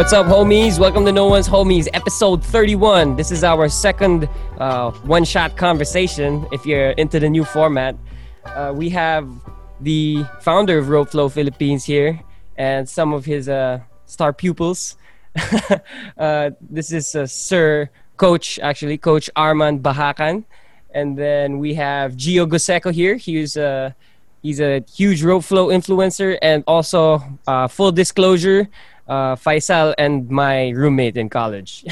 What's up, homies? Welcome to No One's Homies, episode 31. This is our second uh, one shot conversation if you're into the new format. Uh, we have the founder of Rope Flow Philippines here and some of his uh, star pupils. uh, this is uh, Sir Coach, actually, Coach Arman Bahakan. And then we have Gio Guseco here. He's a, he's a huge rope flow influencer and also, uh, full disclosure, uh, Faisal and my roommate in college.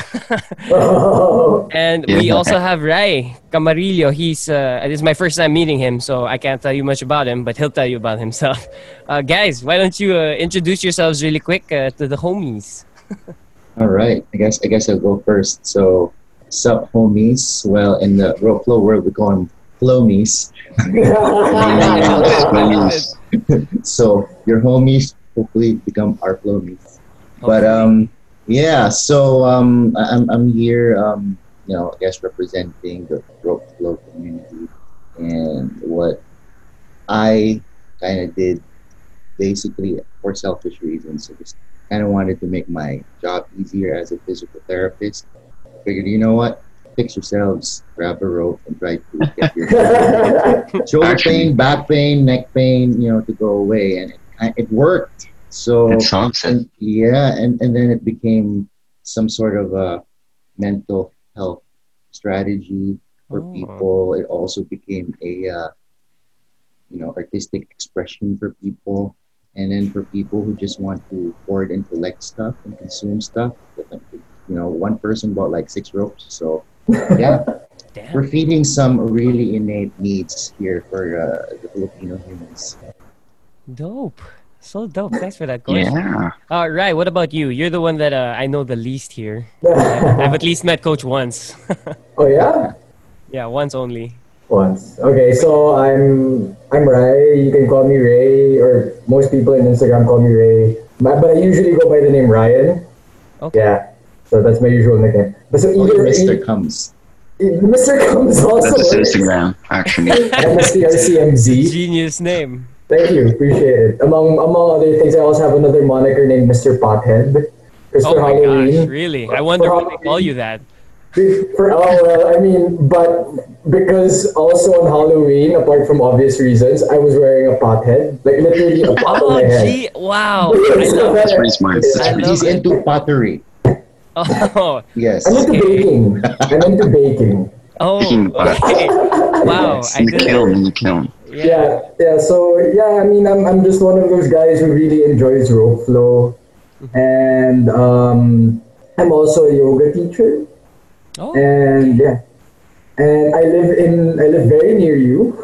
and we also have Ray Camarillo. He's uh, this is my first time meeting him, so I can't tell you much about him, but he'll tell you about himself. Uh, guys, why don't you uh, introduce yourselves really quick uh, to the homies? All right. I guess I guess I'll go first. So, sup, homies? Well, in the rope flow world, we call them flomies. so your homies hopefully become our flomies. But um, yeah. So um, I- I'm I'm here. Um, you know, I guess representing the rope flow community and what I kind of did basically for selfish reasons. So just kind of wanted to make my job easier as a physical therapist. Figured, you know what? Fix yourselves, grab a rope, and try to get your shoulder Actually- pain, back pain, neck pain, you know, to go away, and it, it worked. So It and, yeah, and, and then it became some sort of a mental health strategy for Oh. people. It also became a uh, you know artistic expression for people, and then for people who just want to hoard and collect stuff and consume stuff. You know, one person bought like six ropes, so yeah, Damn. we're feeding some really innate needs here for uh, the Filipino humans. Dope. So dope. Thanks for that, Coach. Yeah. Uh, Ray, what about you? You're the one that uh, I know the least here. I've at least met Coach once. Oh yeah, yeah, once only. once. Okay, so I'm I'm Ray. You can call me Ray, or most people in Instagram call me Ray. But, but I usually go by the name Ryan. Okay. Yeah, so that's my usual nickname. But so Oh, either Mr. e- Comes. Mr. comes also. That's works. Instagram, actually. MSTRCMZ. Genius name. Thank you, appreciate it. Among among other things, I also have another moniker named Mr. Pothead. Because Oh for my Halloween, gosh, really? I wonder why they call you that. For oh well, I mean, but because also on Halloween, apart from obvious reasons, I was wearing a pot head, like literally a pot on Oh, my head. wow. I love That's pretty smart. I love He's it. into pottery. Oh, Yes. I'm into Okay. baking. I'm into baking. oh, Speaking of okay. Wow, Yes, I in the didn't. kiln, in the kiln. Yeah. Yeah, yeah. So yeah, I mean, I'm I'm just one of those guys who really enjoys rope flow, and um, I'm also a yoga teacher, Oh, and yeah, and I live in I live very near you.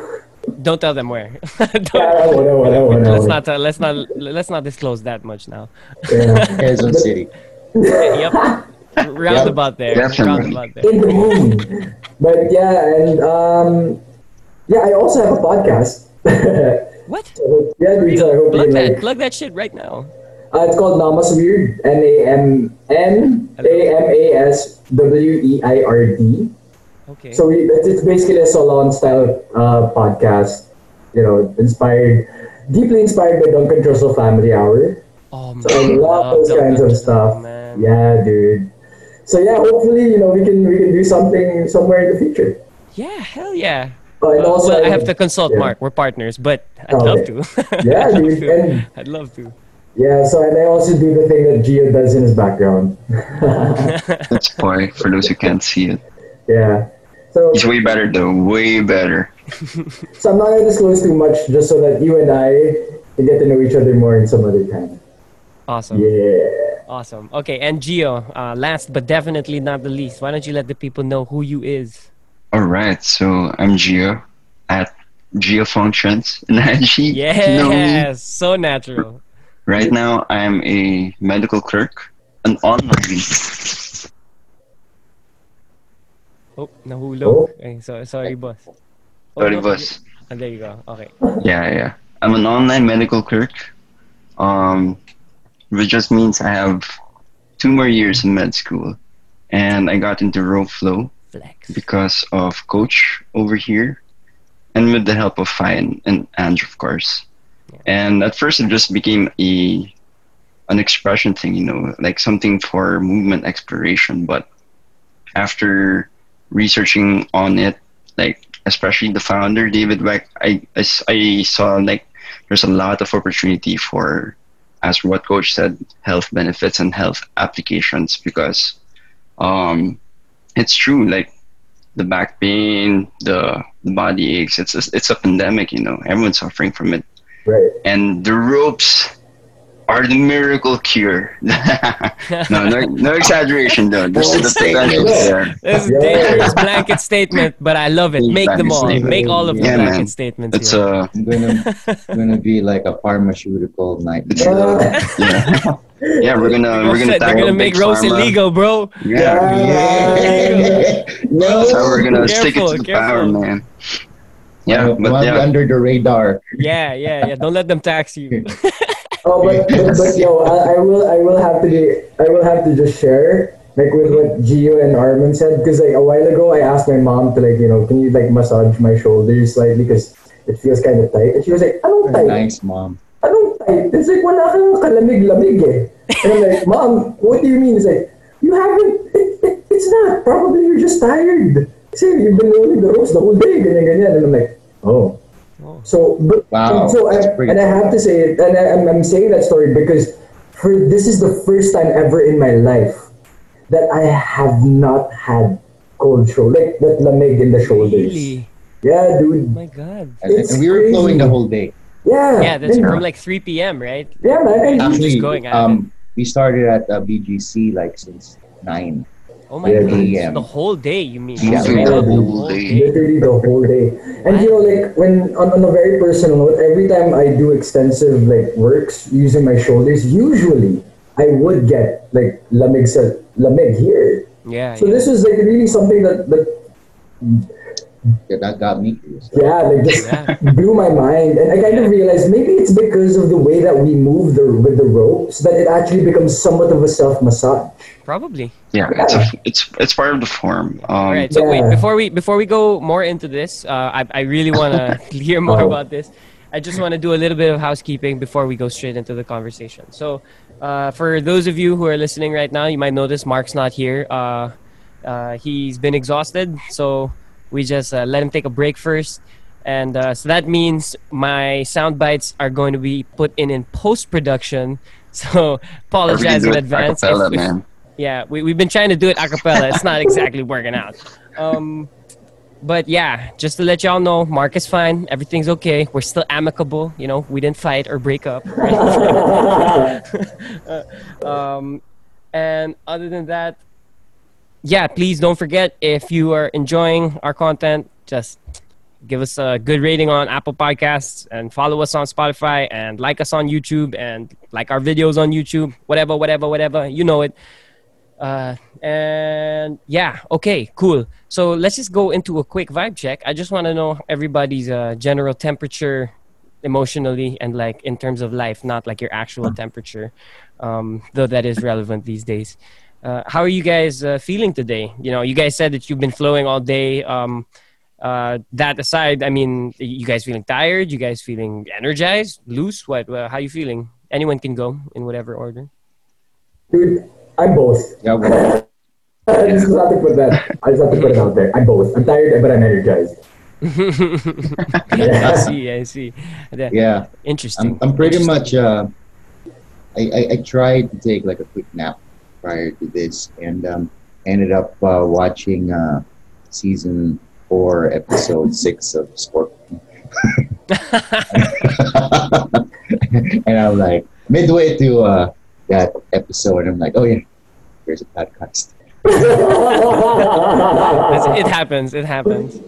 don't tell them where. Don't- Yeah, whatever, whatever, whatever. let's not. Uh, let's not. Let's not disclose that much now. Yeah. Quezon City. yep. Roundabout there. Definitely. Roundabout there. in the moon. But yeah, and um, yeah, I also have a podcast. What? So, yeah, so I hope you Plug that. like. Plug that shit right now. Uh, it's called Namas Weird. N A M N A M A S W E I R D. Okay. So we, it's it's basically a salon style uh, podcast. You know, inspired, deeply inspired by Duncan Trussell Family Hour. oh man, So I love those Duncan kinds of stuff. Man. Yeah, dude. So yeah, hopefully you know we can we can do something somewhere in the future. Yeah. Hell yeah. But Well, also, well, I have to consult yeah. Mark. We're partners, but I'd Oh, love to. Yeah, I'd love dude, to. and- I'd love to. Yeah, so and I also do the thing that Gio does in his background. That's boy, for those who can't see it. yeah. So, He's way better though, way better. so I'm not gonna disclose too much just so that you and I can get to know each other more in some other time. Awesome. Yeah. Awesome. Okay, and Gio, uh, last but definitely not the least, why don't you let the people know who you is? Alright, so I'm Gio at Gio Functions in IG. Know me. Yes, so natural. Right now, I'm a medical clerk, an online. Oh, nahulog. Oh. Okay, so, sorry, boss. Oh, Sorry, no. boss. Ah, there you go. Okay. Yeah, yeah. I'm an online medical clerk. Um, which just means I have two more years in med school, and I got into rope flow Flex. because of coach over here, and with the help of Fine and Andrew, of course. And at first, it just became a an expression thing, you know, like something for movement exploration. But after researching on it, like especially the founder David Weck, I, I, I saw like there's a lot of opportunity for, as what coach said, health benefits and health applications because um, it's true. Like the back pain, the, the body aches. It's a, it's a pandemic, you know. Everyone's suffering from it, Right. and the ropes are the miracle cure. no, no, no exaggeration though. There's Bold the potential there. This is Yeah. dangerous blanket statement, but I love it. Make them all. Blanket Make all of the Yeah, blanket man. statements. It's here. a I'm gonna gonna be like a pharmaceutical nightmare. Uh, yeah, yeah. We're gonna we're gonna They're gonna make big roast pharma. illegal, bro. Yeah, Yeah. no. that's how we're gonna stick it to the careful. power, man. Yeah, but yeah, under the radar. Yeah, yeah, yeah. Don't let them tax you. Oh, but, but, but yo, I, I will I will have to be, I will have to just share like with what Gio and Arman said because like a while ago I asked my mom to like you know can you like massage my shoulders like because it feels kind of tight and she was like anong tight? Nice, mom." Not tight? It's like wala kang kalamig-lamig eh. And I'm like mom what do you mean? It's like you haven't it, it, it's not. Probably you're just tired. Kasi you've been rolling the ropes the whole day ganyan ganyan. And I'm like oh so, but Wow, so I, that's pretty and I have to say it, and I, I'm, I'm saying that story because for this is the first time ever in my life that I have not had cold shoulder, like that lamig in the shoulders. Really? Yeah, dude. Oh my god. It's and we were crazy. flowing the whole day. Yeah. Yeah, that's then- from like 3 p.m., right? yeah, man. I, Actually, going at um, we started at uh, BGC like since nine. Oh my Yeah, god. AM. The whole day, you mean? Yeah, Straight the whole day. literally the whole day. And you know, like when on, on a very personal note, every time I do extensive like works using my shoulders, usually I would get like lamig sa lamig here. Yeah, So yeah. this is like really something that that Yeah, that got me curious. yeah, like just Yeah. blew my mind. And I kind of realized maybe it's because of the way that we move the with the ropes that it actually becomes somewhat of a self massage. Probably. yeah. It's a it's it's part of the form. Um, All right. So Yeah. wait, before we before we go more into this, uh, I I really want to hear more Oh. about this. I just want to do a little bit of housekeeping before we go straight into the conversation. So, uh, for those of you who are listening right now, you might notice Mark's not here. Uh, uh, he's been exhausted, so we just uh, let him take a break first. And uh, so that means my sound bites are going to be put in in post production. So or we can apologize in advance. acapella, if- man. yeah, we, we've been trying to do it a cappella. It's not exactly working out. Um, but yeah, just to let y'all know, Mark is fine. Everything's okay. We're still amicable. You know, we didn't fight or break up. um, and other than that, yeah, please don't forget if you are enjoying our content, just give us a good rating on Apple Podcasts and follow us on Spotify and like us on YouTube and like our videos on YouTube, whatever, whatever, whatever. You know it. Uh, and yeah, okay, cool. So let's just go into a quick vibe check. I just want to know everybody's uh, general temperature emotionally and like in terms of life, not like your actual temperature, um, though that is relevant these days. Uh, how are you guys uh, feeling today? You know, you guys said that you've been flowing all day. Um, uh, that aside, I mean, you guys feeling tired? You guys feeling energized, loose? What? Uh, how you feeling? Anyone can go in whatever order. Dude, I'm both. Yeah, well, I just have to put that. I just have to put it out there. I'm both. I'm tired, but I'm energized. I see. I see. Yeah. yeah. Interesting. I'm, I'm pretty Interesting. much. Uh, I, I I tried to take like a quick nap prior to this, and um, ended up uh, watching uh, season four, episode six of Scorpion. and I'm like midway to uh, that episode, I'm like, oh yeah, there's a podcast. It happens. It happens.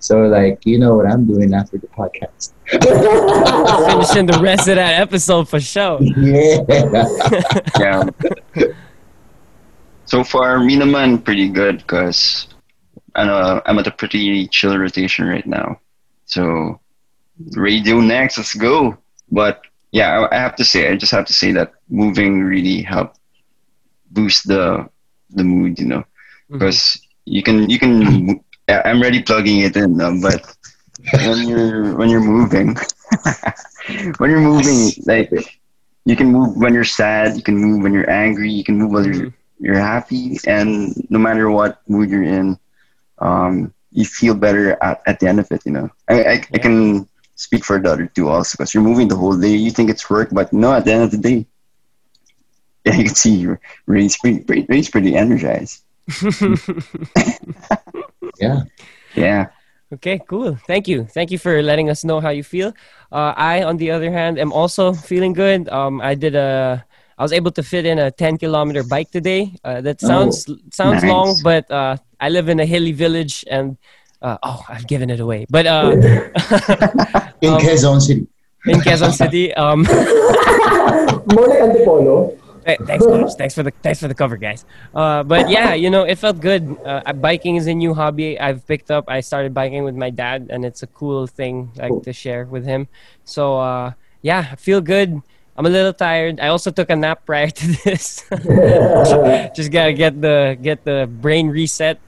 So like, you know what I'm doing after the podcast? Finishing the rest of that episode for sure. yeah. yeah. So far, me naman pretty good because ano, I'm at a pretty chill rotation right now. So, radio next, let's go. But yeah, I, I have to say, I just have to say that moving really helped boost the the mood, you know, mm-hmm. because you can you can. I'm already plugging it in, but when you're when you're moving, when you're moving, like you can move when you're sad, you can move when you're angry, you can move when you're Mhm. you're happy, and no matter what mood you're in, um, you feel better at, at the end of it. You know, I I, I can speak for the other two also because you're moving the whole day. You think it's work, but no, at the end of the day, yeah, you can see your Ray's pretty Ray- Ray's pretty energized. Yeah. Yeah, Okay, cool. Thank you. Thank you for letting us know how you feel. Uh, I, on the other hand, am also feeling good. Um, I did a, I was able to fit in a 10 kilometer bike today. Uh, that sounds sounds nice. long, but uh, I live in a hilly village, and uh, oh, I've given it away. But uh, In Um, Quezon City. in Quezon City, um, More like Antipolo. Thanks, coach. Thanks for the thanks for the cover, guys. Uh, but yeah, you know, it felt good. Uh, biking is a new hobby I've picked up. I started biking with my dad, and it's a cool thing like Cool. to share with him. So uh, yeah, I feel good. I'm a little tired. I also took a nap prior to this. Just gotta get the get the brain reset.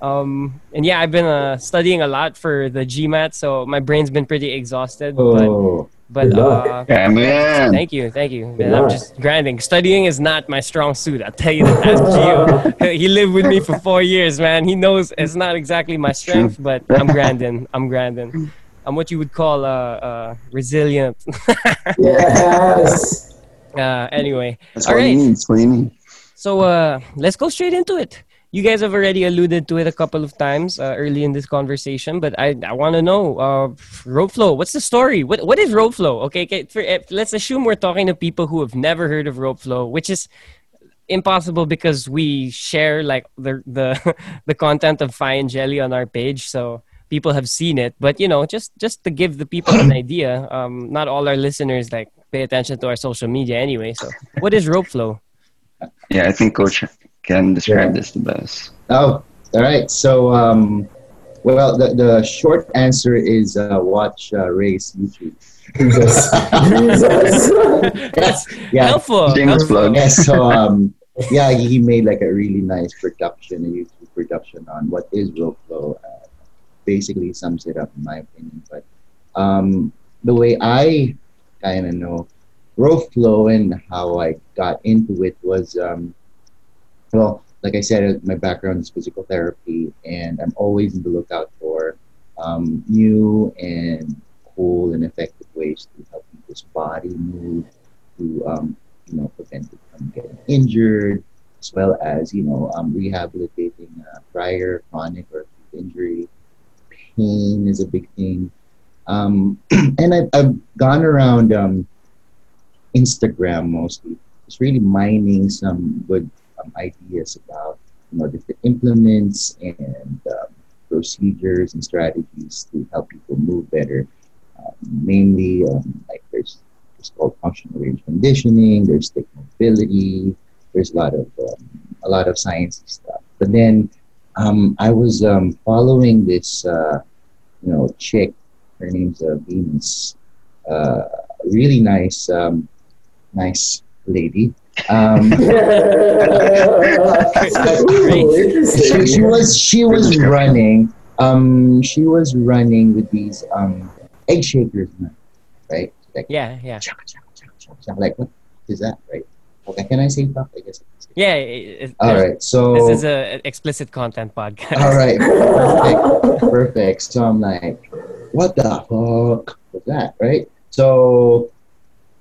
Um, and yeah, I've been uh, studying a lot for the GMAT, so my brain's been pretty exhausted. Oh. but Good luck. uh, yeah, man. Thank you, thank you. Man, I'm just grinding. Studying is not my strong suit. I'll tell you that. Ask Gio. he lived with me for four years, man. He knows it's not exactly my strength, but I'm grinding. I'm grinding. I'm what you would call uh, uh, resilient. yes. uh, anyway, That's all what right. you need. That's what you need. So uh, let's go straight into it. You guys have already alluded to it a couple of times uh, early in this conversation, but I, I want to know uh. What's the story? What what is rope flow? Okay, okay for, eh, let's assume we're talking to people who have never heard of rope flow, which is impossible because we share like the the the content of Fi and Jelly on our page, so people have seen it. But you know, just just to give the people an idea, um, not all our listeners like pay attention to our social media anyway. So, what is rope flow? Yeah, I think Coach can describe Yeah. this the best. Oh, all right. So, um, well, the, the short answer is uh, watch uh, Ray's YouTube. Jesus. Jesus. That's Yeah. helpful. Shameless helpful. plug. yeah, so um, yeah, he he made like a really nice production, a YouTube production on what is rope flow. Uh, basically sums it up in my opinion. But um, the way I kind of know rope flow and how I got into it was, um, well, like I said, my background is physical therapy, and I'm always in the lookout for um, new and cool and effective ways to help people's body move, to um, you know prevent it from getting injured, as well as you know um, rehabilitating uh, prior chronic or injury. Pain is a big thing, um, and I've, I've gone around um, Instagram mostly, just really mining some good um, ideas about you know different implements and um, procedures and strategies to help people move better. Um, mainly, um, like there's it's called functional range conditioning. There's stick mobility. There's a lot of um, a lot of sciencey stuff. But then um, I was following this uh, you know chick. Her name's uh, Venus. Uh, really nice, nice lady. Um, Ooh, she, she was she was running. Um, she was running with these um egg shakers, right? Like Yeah, yeah, chaka, chaka, chaka, chaka, chaka. like what is that, right? Okay, can I say fuck? I guess. I can say. yeah. it- it- All so This is a explicit content podcast. all right, perfect, perfect. So I'm like, what the fuck was that, right? So,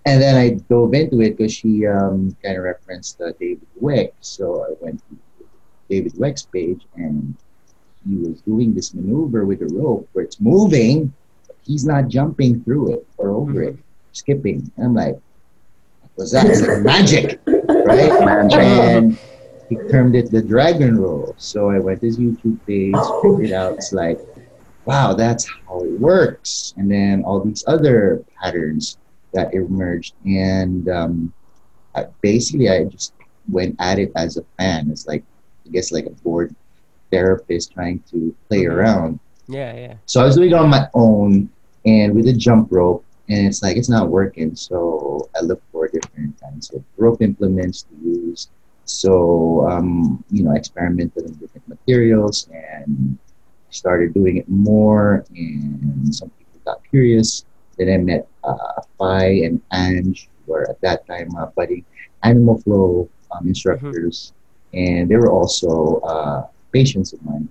and then I dove into it because she um kind of referenced uh, David Weck. So I went to David Weck's page and he was doing this maneuver with a rope where it's moving, but he's not jumping through it or over it, skipping. And I'm like, was that? Like magic, right? Magic. And he termed it the dragon roll. So I went to his YouTube page, figured out it's like, wow, that's how it works. And then all these other patterns that emerged. And um, I, basically, I just went at it as a fan. It's like, I guess, like a bored therapist trying to play Mhm. around. Yeah, yeah. So I was doing it on my own and with a jump rope, and it's like it's not working. So I looked for different kinds of rope implements to use. So um, you know, experimented with different materials and started doing it more. And some people got curious. Then I met uh, Phi and Ange, were at that time uh, budding animal flow um, instructors, and they were also uh, patients of mine.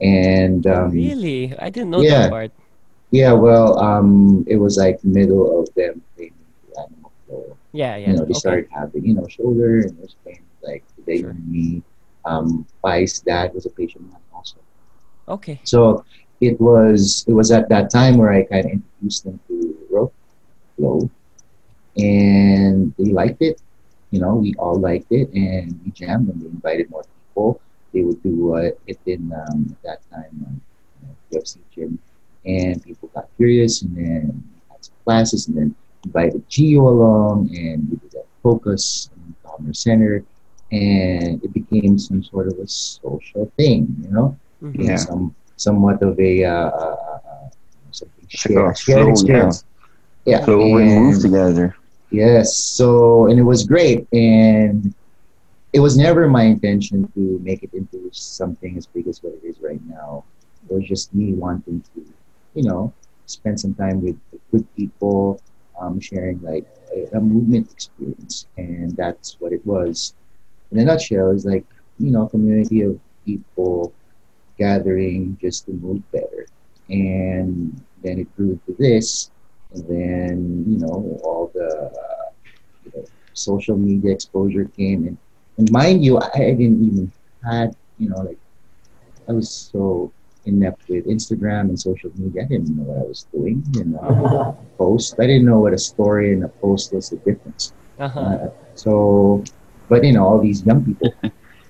And um, really? I didn't know yeah. that part. yeah, well, um, it was like middle of them training the animal flow. Yeah, yeah. You know, they okay. started having you know shoulder and wrist pain. Like they Sure. me. Um, Vi's dad was a patient of mine also. Okay. So it was it was at that time where I kind of introduced them to flow, and they liked it. You know, we all liked it, and we jammed and we invited more people. They would do uh, it in um, at that time you know, UFC gym, and people got curious, and then we had some classes, and then invited Gio along, and we did a focus in the Commerce Center, and it became some sort of a social thing. You know Mhm. Yeah. some somewhat of a uh, uh, uh, something It's like a shared, shared flow, experience. Yeah, So we moved together. Yes, so and it was great, and it was never my intention to make it into something as big as what it is right now. It was just me wanting to, you know, spend some time with good people, um, sharing like a, a movement experience, and that's what it was. In a nutshell, it's like you know, a community of people gathering just to move better, and then it grew to this, and then you know all the uh, you know, social media exposure came and, and mind you I, I didn't even had you know like I was so inept with Instagram and social media. I didn't know what I was doing you know post. I didn't know what a story and a post was the difference. Uh-huh. uh, so but you know all these young people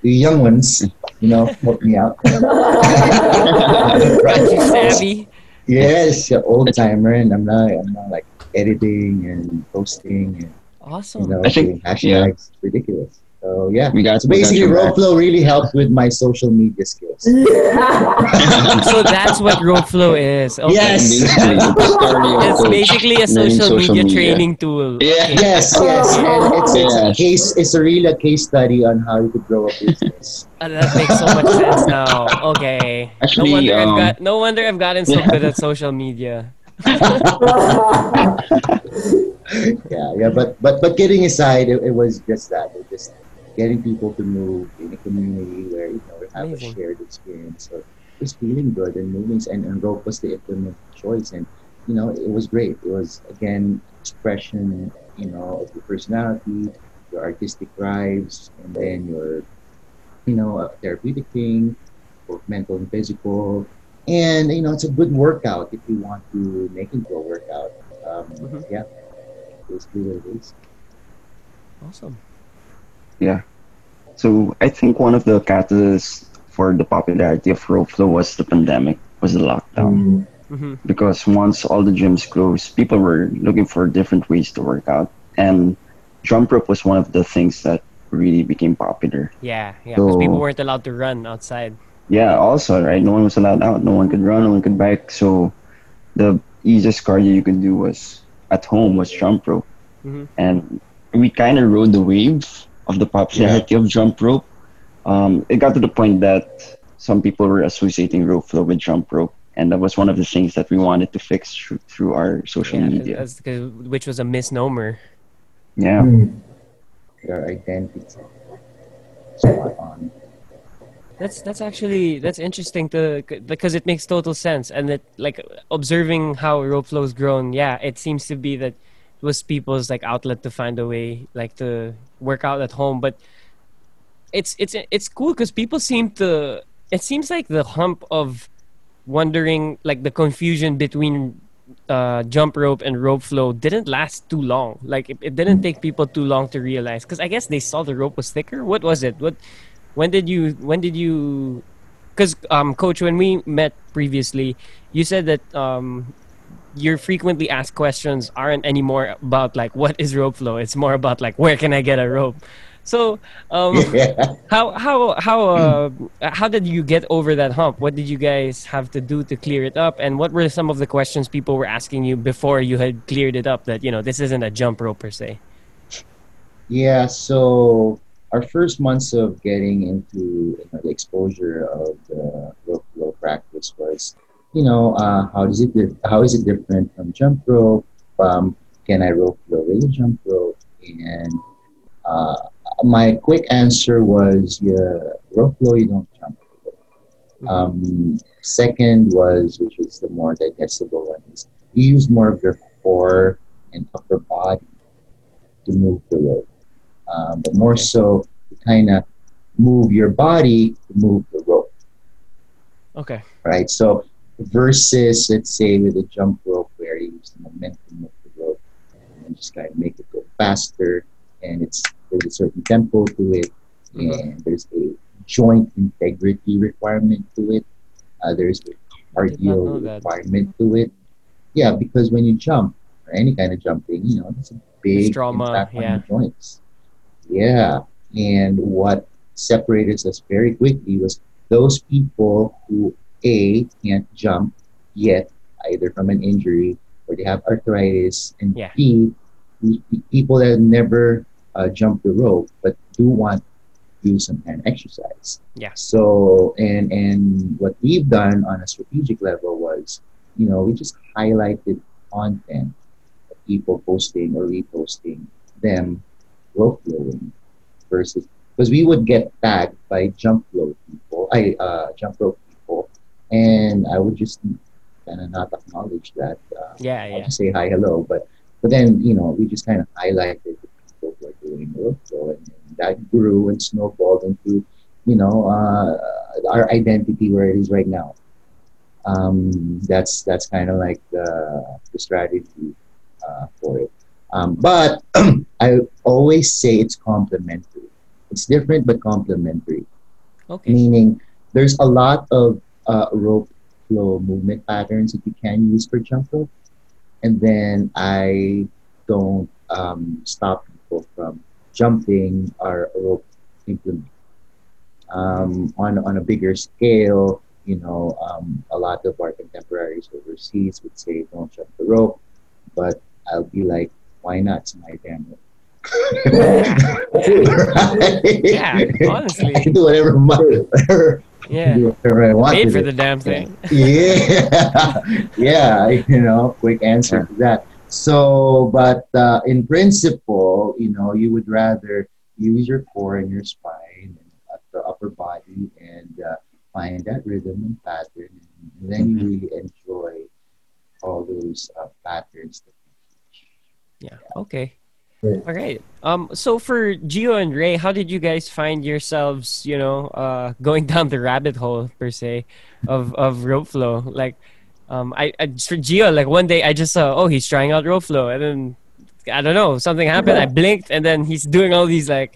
the young ones you know help me out. You savvy? Yes old timer and I'm not I'm not like editing and posting and you Awesome. know, I think- doing hashtags. Ridiculous. So yeah. We got So basically, we got your back. Rope really helped with my social media skills. so that's what rope flow is. Okay. Yes. Basically, the story of It's basically a social, social media, media. training tool. Yeah. Okay. Yes, yes, and it's, it's Yeah. a case. It's a really a case study on how you could grow a business. Uh, that makes so much sense now. Okay. Actually, no wonder I've um, got no wonder I've gotten so Yeah. good at social media. yeah, yeah. But but but kidding aside, it, it was just that. It just getting people to move in a community where you know we have Amazing. a shared experience. So just feeling good and moving, and, and rope was the implement choice, and you know it was great. It was again expression, you know, of your personality, your artistic drives, and then your, you know, a therapeutic thing, both mental and physical. And you know, it's a good workout if you want to make it a workout. Um, Mhm. Yeah, basically what it is. Awesome. So I think one of the catalysts for the popularity of rope flow was the pandemic, was the lockdown. Mm. hmm Because once all the gyms closed, people were looking for different ways to work out, and jump rope was one of the things that really became popular. Yeah, yeah. Because So- people weren't allowed to run outside. Yeah, also right, no one was allowed out, no one could run, no one could bike, so the easiest cardio you could do was at home was jump rope, Mhm. and we kind of rode the wave of the popularity of jump rope. Um, it got to the point that some people were associating rope flow with jump rope, and that was one of the things that we wanted to fix through, through our social Yeah, media. that's 'cause- which was a misnomer. Yeah, Mm. Your identity. Spot on. That's that's actually that's interesting to because it makes total sense and it like observing how rope flow's grown. Yeah, it seems to be that it was people's like outlet to find a way like to work out at home. But it's it's it's cool because people seem to. It seems like the hump of wondering like the confusion between uh, jump rope and rope flow didn't last too long. Like it, it didn't take people too long to realize because I guess they saw the rope was thicker. What was it? What when did you when did you because um coach when we met previously you said that um your frequently asked questions aren't anymore about like what is rope flow. It's more about like where can i get a rope? So um yeah. how how how uh, how did you get over that hump? What did you guys have to do to clear it up? And what were some of the questions people were asking you before you had cleared it up that you know this isn't a jump rope per se? Yeah, so our first months of getting into you know, the exposure of the rope flow practice was, you know, uh, how does it di- how is it different from jump rope? Um, can I rope flow with jump rope? And uh, my quick answer was, yeah, rope flow, you don't jump. Um, second was, which is the more digestible one, is you use more of your core and upper body to move the rope. Um, but more Okay. so, to kind of move your body to move the rope, Okay. right? So versus, let's say, with a jump rope where you use the momentum of the rope and just kind of make it go faster, and it's there's a certain tempo to it, and there's a joint integrity requirement to it. Uh, there's a cardio requirement to it. Yeah, because when you jump or any kind of jumping, you know, it's a big trauma, impact on yeah. your joints. Yeah, and what separated us very quickly was those people who a can't jump yet, either from an injury or they have arthritis, and Yeah. b people that have never uh, jumped the rope but do want to do some kind of exercise. Yeah. So and and what we've done on a strategic level was, you know, we just highlighted content of people posting or reposting them rope flowing versus because we would get tagged by jump flow people, I uh, jump rope and I would just kind of not acknowledge that. Uh, Yeah, yeah. say hi, hello, but but then you know we just kind of highlighted the people who are doing rope flow, and, and that grew and snowballed into you know uh, our identity where it is right now. Um, that's that's kind of like the, the strategy uh, for it. Um, but I always say it's complementary. It's different but complementary, Okay. meaning there's a lot of uh, rope flow movement patterns that you can use for jump rope, and then I don't um, stop people from jumping our rope implement. Um, on on a bigger scale, you know, um, a lot of our contemporaries overseas would say, "Don't jump the rope," but I'll be like, "Why not? It's my damn rope." Right? Yeah, honestly. I can do whatever, my, whatever, Yeah. do whatever I want. Paid for it. the damn thing. Yeah, yeah, you know, quick answer to that. So, but uh, in principle, you know, you would rather use your core and your spine and the upper body and uh, find that rhythm and pattern, and then you really enjoy all those uh, patterns. Yeah. Okay. All right. Um. So for Gio and Ray, how did you guys find yourselves? You know, uh, going down the rabbit hole per se, of of rope flow. Like, um, I, I for Gio, like one day I just saw, oh, he's trying out rope flow, and then I don't know, something happened. I blinked, and then he's doing all these like,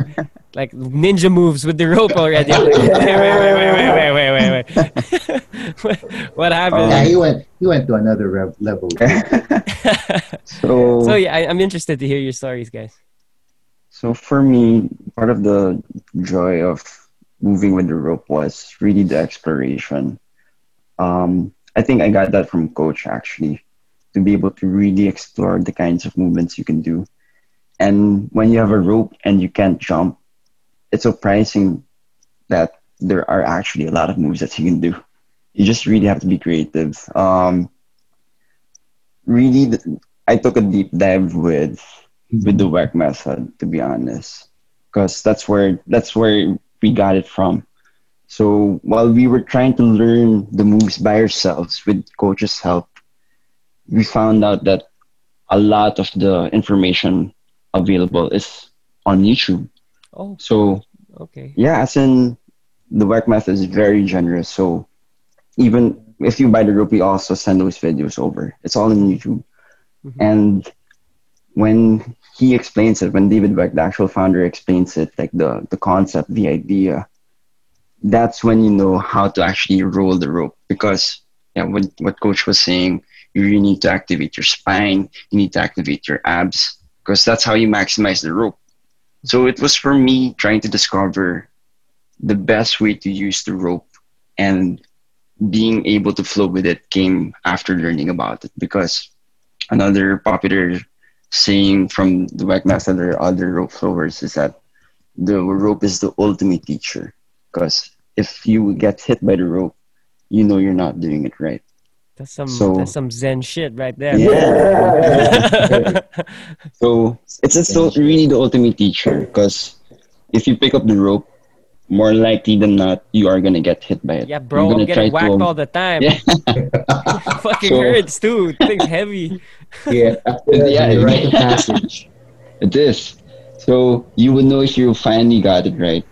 like ninja moves with the rope already. Like, wait, wait, wait, wait, wait, wait, wait, wait. what, what happened? Yeah, he went he went to another rev- level. so so yeah, I, I'm interested to hear your stories, guys. So for me, part of the joy of moving with the rope was really the exploration. Um, I think I got that from coach actually, to be able to really explore the kinds of movements you can do. And when you have a rope and you can't jump, it's surprising that there are actually a lot of moves that you can do. You just really have to be creative. Um, really, I took a deep dive with with the Weck method, to be honest, because that's where that's where we got it from. So while we were trying to learn the moves by ourselves with coach's help, we found out that a lot of the information available is on YouTube. Oh, So okay. yeah, as in the Weck method is very generous. So even if you buy the rope, we also send those videos over. It's all in YouTube. Mhm. And when he explains it, when David Weck, the actual founder, explains it, like the, the concept, the idea, that's when you know how to actually roll the rope. Because yeah, what, what coach was saying, you really need to activate your spine, you need to activate your abs, because that's how you maximize the rope. So it was for me trying to discover the best way to use the rope and being able to flow with it came after learning about it because another popular saying from the method or other rope flowers is that the rope is the ultimate teacher because if you get hit by the rope you know you're not doing it right That's some So- that's some Zen shit right there. Yeah. So it's it's so really the ultimate teacher because if you pick up the rope, more likely than not, you are gonna get hit by it. yeah, bro, I'm getting try to- whacked all the time. Yeah. Fucking So- hurts too. Thing's heavy. Yeah, after that, Yeah, you yeah. write passage. It is. So you would know if you finally got it right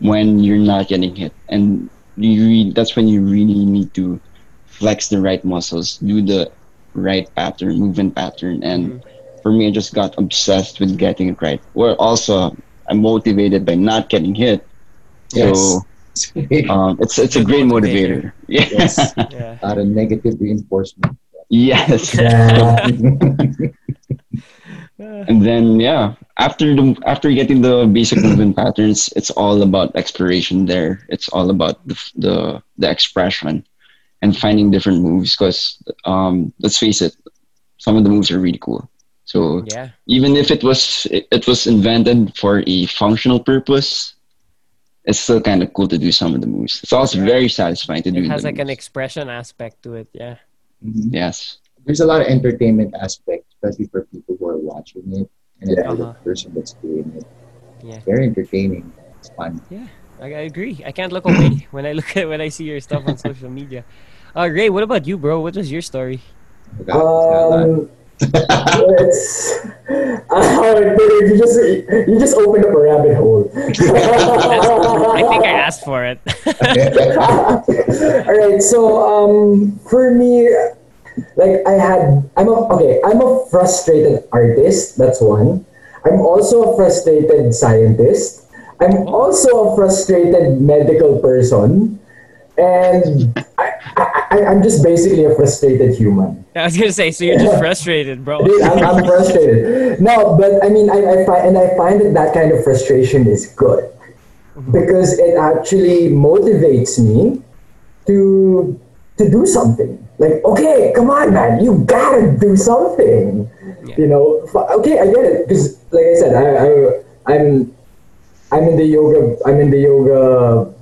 when you're not getting hit, and you re- that's when you really need to flex the right muscles, do the right pattern, movement pattern, and mm-hmm. for me, I just got obsessed with getting it right. Or also, I'm motivated by not getting hit. Yes. So um, it's it's a great motivator. motivator. Yeah. Yes. Yeah. Out of negative reinforcement. yes. Yeah. and then yeah after the after getting the basic movement patterns it's all about exploration there it's all about the the, the expression and finding different moves because um let's face it some of the moves are really cool so Yeah. even if it was it, it was invented for a functional purpose it's still kind of cool to do some of the moves it's also very satisfying to do It has the like an expression aspect to it. Yeah. Mhm. yes There's a lot of entertainment aspect, especially for people who are watching it, and then for Uh-huh. the person that's doing it. Yeah. It's very entertaining. It's fun. I, I agree. I can't look away when I look at when I see your stuff on social media. Uh, Ray, what about you, bro? What was your story? We got- we got a lot. Um, it's, uh, you just you just opened up a rabbit hole. I think I asked for it. All right, so um, for me, like I had, I'm a okay. I'm a frustrated artist. That's one. I'm also a frustrated scientist. I'm also a frustrated medical person, and I, I'm just basically a frustrated human. I was gonna say, so you're just frustrated, bro. Dude, I'm, I'm frustrated. No, but I mean, I, I find and I find that that kind of frustration is good mm-hmm. because it actually motivates me to to do something. Like, okay, come on, man, you gotta do something. Yeah. You know, okay, I get it because, like I said, I, I I'm I'm in the yoga. I'm in the yoga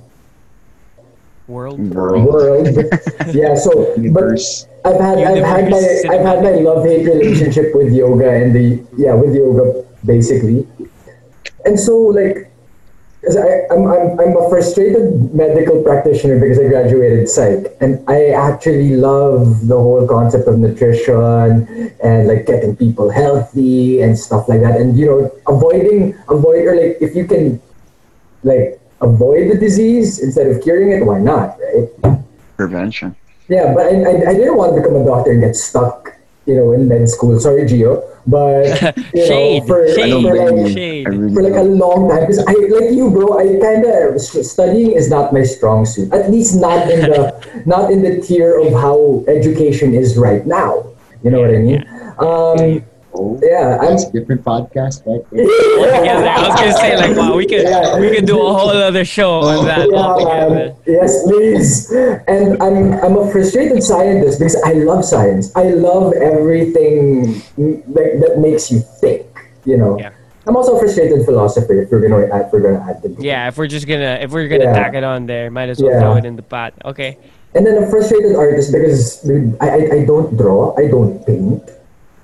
World. World. world. yeah, so but I've had I've had my I've had my love hate relationship with yoga and the yeah with yoga basically, and so like. 'cause I, I'm, I'm, I'm a frustrated medical practitioner because I graduated psych and I actually love the whole concept of nutrition and like getting people healthy and stuff like that and you know avoiding avoid or like if you can like avoid the disease instead of curing it why not right prevention yeah, but I, I, I didn't want to become a doctor and get stuck, you know, in med school. Sorry, Gio, but you Shade, know, for, shade, for like shade. For like a long time, because I like you, bro. I kind of studying is not my strong suit. At least not in the not in the tier of how education is right now. You know what I mean? Um, Oh, yeah, I'm. a different podcast, right? there. Together. I was gonna say, like, wow, we could Yeah. we could do a whole other show on that Yeah, altogether. man. Yes, please. And I'm I'm a frustrated scientist because I love science. I love everything like, that makes you think. You know. Yeah. I'm also a frustrated philosopher. If we're gonna add, if we're gonna add the Yeah, if we're just gonna if we're gonna Yeah. tack it on there, might as well Yeah. throw it in the pot. Okay. And then a frustrated artist because I, I I don't draw. I don't paint.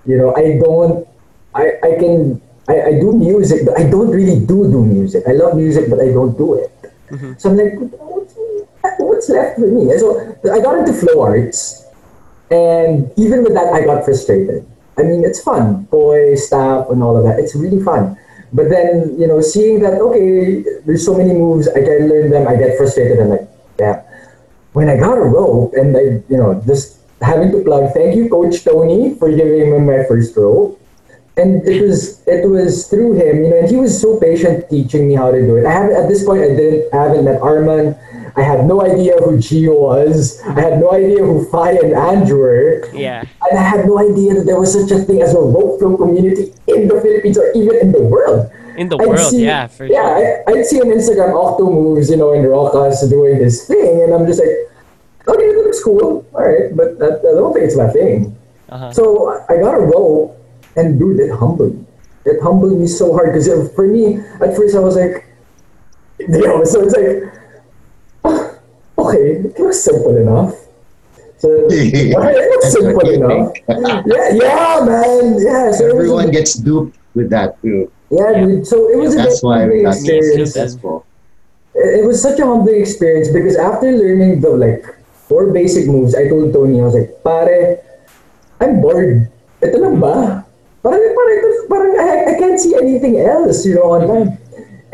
You know. I don't. I I can. I, I do music, but I don't really do do music. I love music, but I don't do it. Mm-hmm. So I'm like, what's, what's left for me? And so I got into flow arts, and even with that, I got frustrated. I mean, it's fun, boy, staff, and all of that. It's really fun. But then, you know, seeing that, okay, there's so many moves, I can learn them, I get frustrated, and like, yeah. When I got a rope, and I, you know, just having to plug, thank you, Coach Tony, for giving me my first rope and it was it was through him, you know, and he was so patient teaching me how to do it. I haven't at this point I didn't I haven't met Arman. I had no idea who Gio was. I had no idea who Fi and Andrew were. Yeah. And I had no idea that there was such a thing as a rope flow community in the Philippines or even in the world. In the I'd world, see- yeah, for yeah, sure. I, I'd see on Instagram Octo moves, you know, and Rockas doing this thing, and I'm just like, okay, it looks cool, all right, but that, I don't think it's my thing. Uh-huh. So I got a rope, and dude, it humbled me. It humbled me so hard because for me, at first I was like, you know, so it's like, okay, it looks simple enough. So, it's That's simple enough. Yeah, yeah, man. Yeah, so it was a- Everyone gets duped with that too. yeah, Yeah. dude. So it was a That's why we got experience. successful. it it was such a humbling experience because after learning the like four basic moves, I told Tony, I was like, pare, I'm bored. Ito lang ba? Parang, parang, parang I, I can't see anything else, you know, online.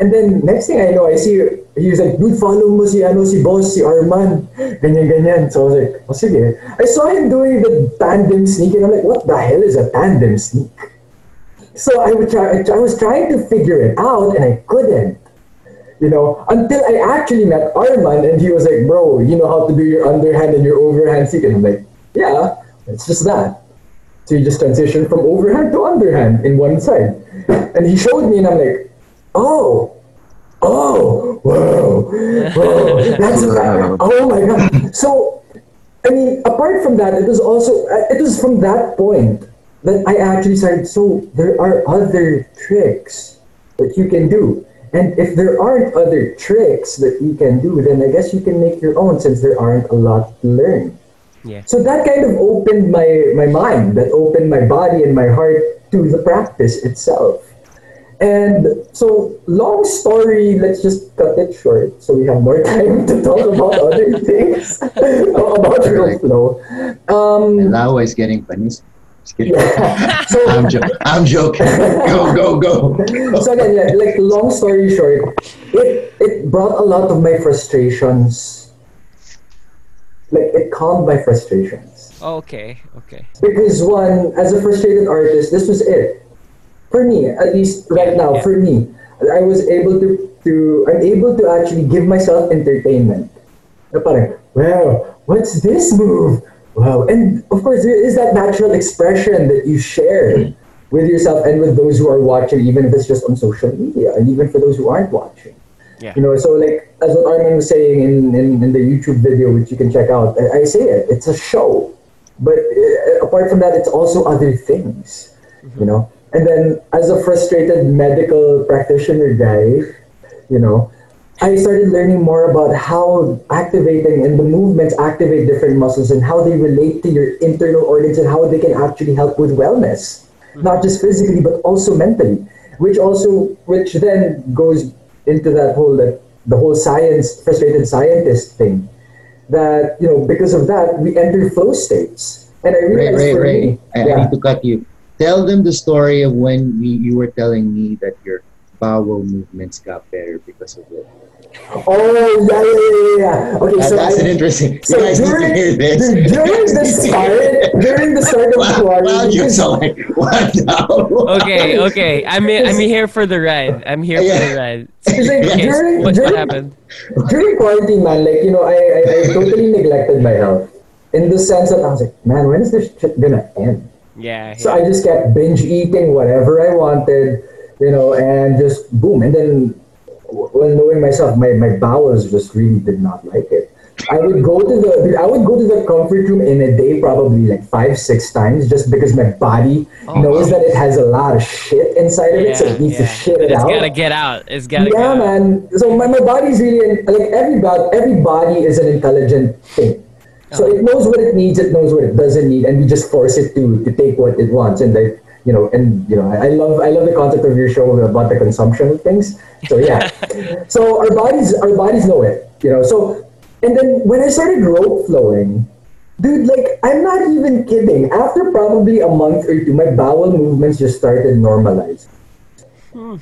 And then next thing I know, I see, he was like, dude, follow mo si, ano, si boss, si Arman. Ganyan, ganyan. So I was like, oh, sige. I saw him doing the tandem sneak and I'm like, what the hell is a tandem sneak? So I, would try, I was trying to figure it out and I couldn't you know, until I actually met Arman and he was like, bro, you know how to do your underhand and your overhand sneak. And I'm like, yeah, it's just that. So you just transition from overhand to underhand in one side. And he showed me and I'm like, oh, oh, whoa, whoa, that's Wow. oh my God. So, I mean, apart from that, it was also, it was from that point that I actually started, so there are other tricks that you can do. And if there aren't other tricks that you can do, then I guess you can make your own since there aren't a lot to learn. Yeah. So that kind of opened my, my mind, that opened my body and my heart to the practice itself. And so, long story, let's just cut it short so we have more time to talk about other things about rope flow. Um, Lao is getting panis. Just kidding. yeah. So, I'm, jo- I'm joking. Go, go, go. so again, yeah, like long story short, it it brought a lot of my frustrations. Like it calmed my frustrations Okay, okay. because one, as a frustrated artist, this was it for me. At least right now, Yeah. for me, I was able to to I'm able to actually give myself entertainment. Na parang, wow, what's this move? Wow, and of course there is that natural expression that you share with yourself and with those who are watching, even if it's just on social media, and even for those who aren't watching. Yeah. You know, so like as what Arman was saying in, in, in the YouTube video, which you can check out, I, I say it, it's a show. But uh, apart from that, it's also other things, you know. And then as a frustrated medical practitioner guy, you know, I started learning more about how activating and the movements activate different muscles and how they relate to your internal organs and how they can actually help with wellness, not just physically but also mentally. Which also, which then goes into that whole that the whole science frustrated scientist thing. That you know because of that we enter flow states, and I Ray, realized Ray, for Ray. me, I, I need to cut you. Tell them the story of when we, you were telling me that your bowel movements got better because of it. Oh yeah, yeah, yeah, yeah. Okay, That- so that's I- an interesting. So you guys during, need to hear this. during the start, during the start of the Wow, wow, quarantine, you're so like, what now? Okay, okay. I'm I'm here for the ride. I'm here for the ride. It's like Okay, during, what, what during, happened? during quarantine, man, like, you know, I, I, I totally neglected my health. In the sense that I was like, man, when is this shit gonna end? Yeah. So yeah. I just kept binge eating whatever I wanted, you know, and just boom. And then, w- well, knowing myself, my, my bowels just really did not like it. I would go to the I would go to the comfort room in a day probably like five six times just because my body Oh, knows wow. that it has a lot of shit inside of it, so it needs to shit it it's out. gotta get out. It's gotta get Yeah, man. So my, my body's really like every body every body is an intelligent thing. So Oh. it knows what it needs, it knows what it doesn't need, and we just force it to to take what it wants. And like you know, and you know, I, love I love the concept of your show about the consumption of things. So yeah, so our bodies our bodies know it. You know, so and then when I started rope flowing, dude, like I'm not even kidding. After probably a month or two, my bowel movements just started normalizing. Hmm.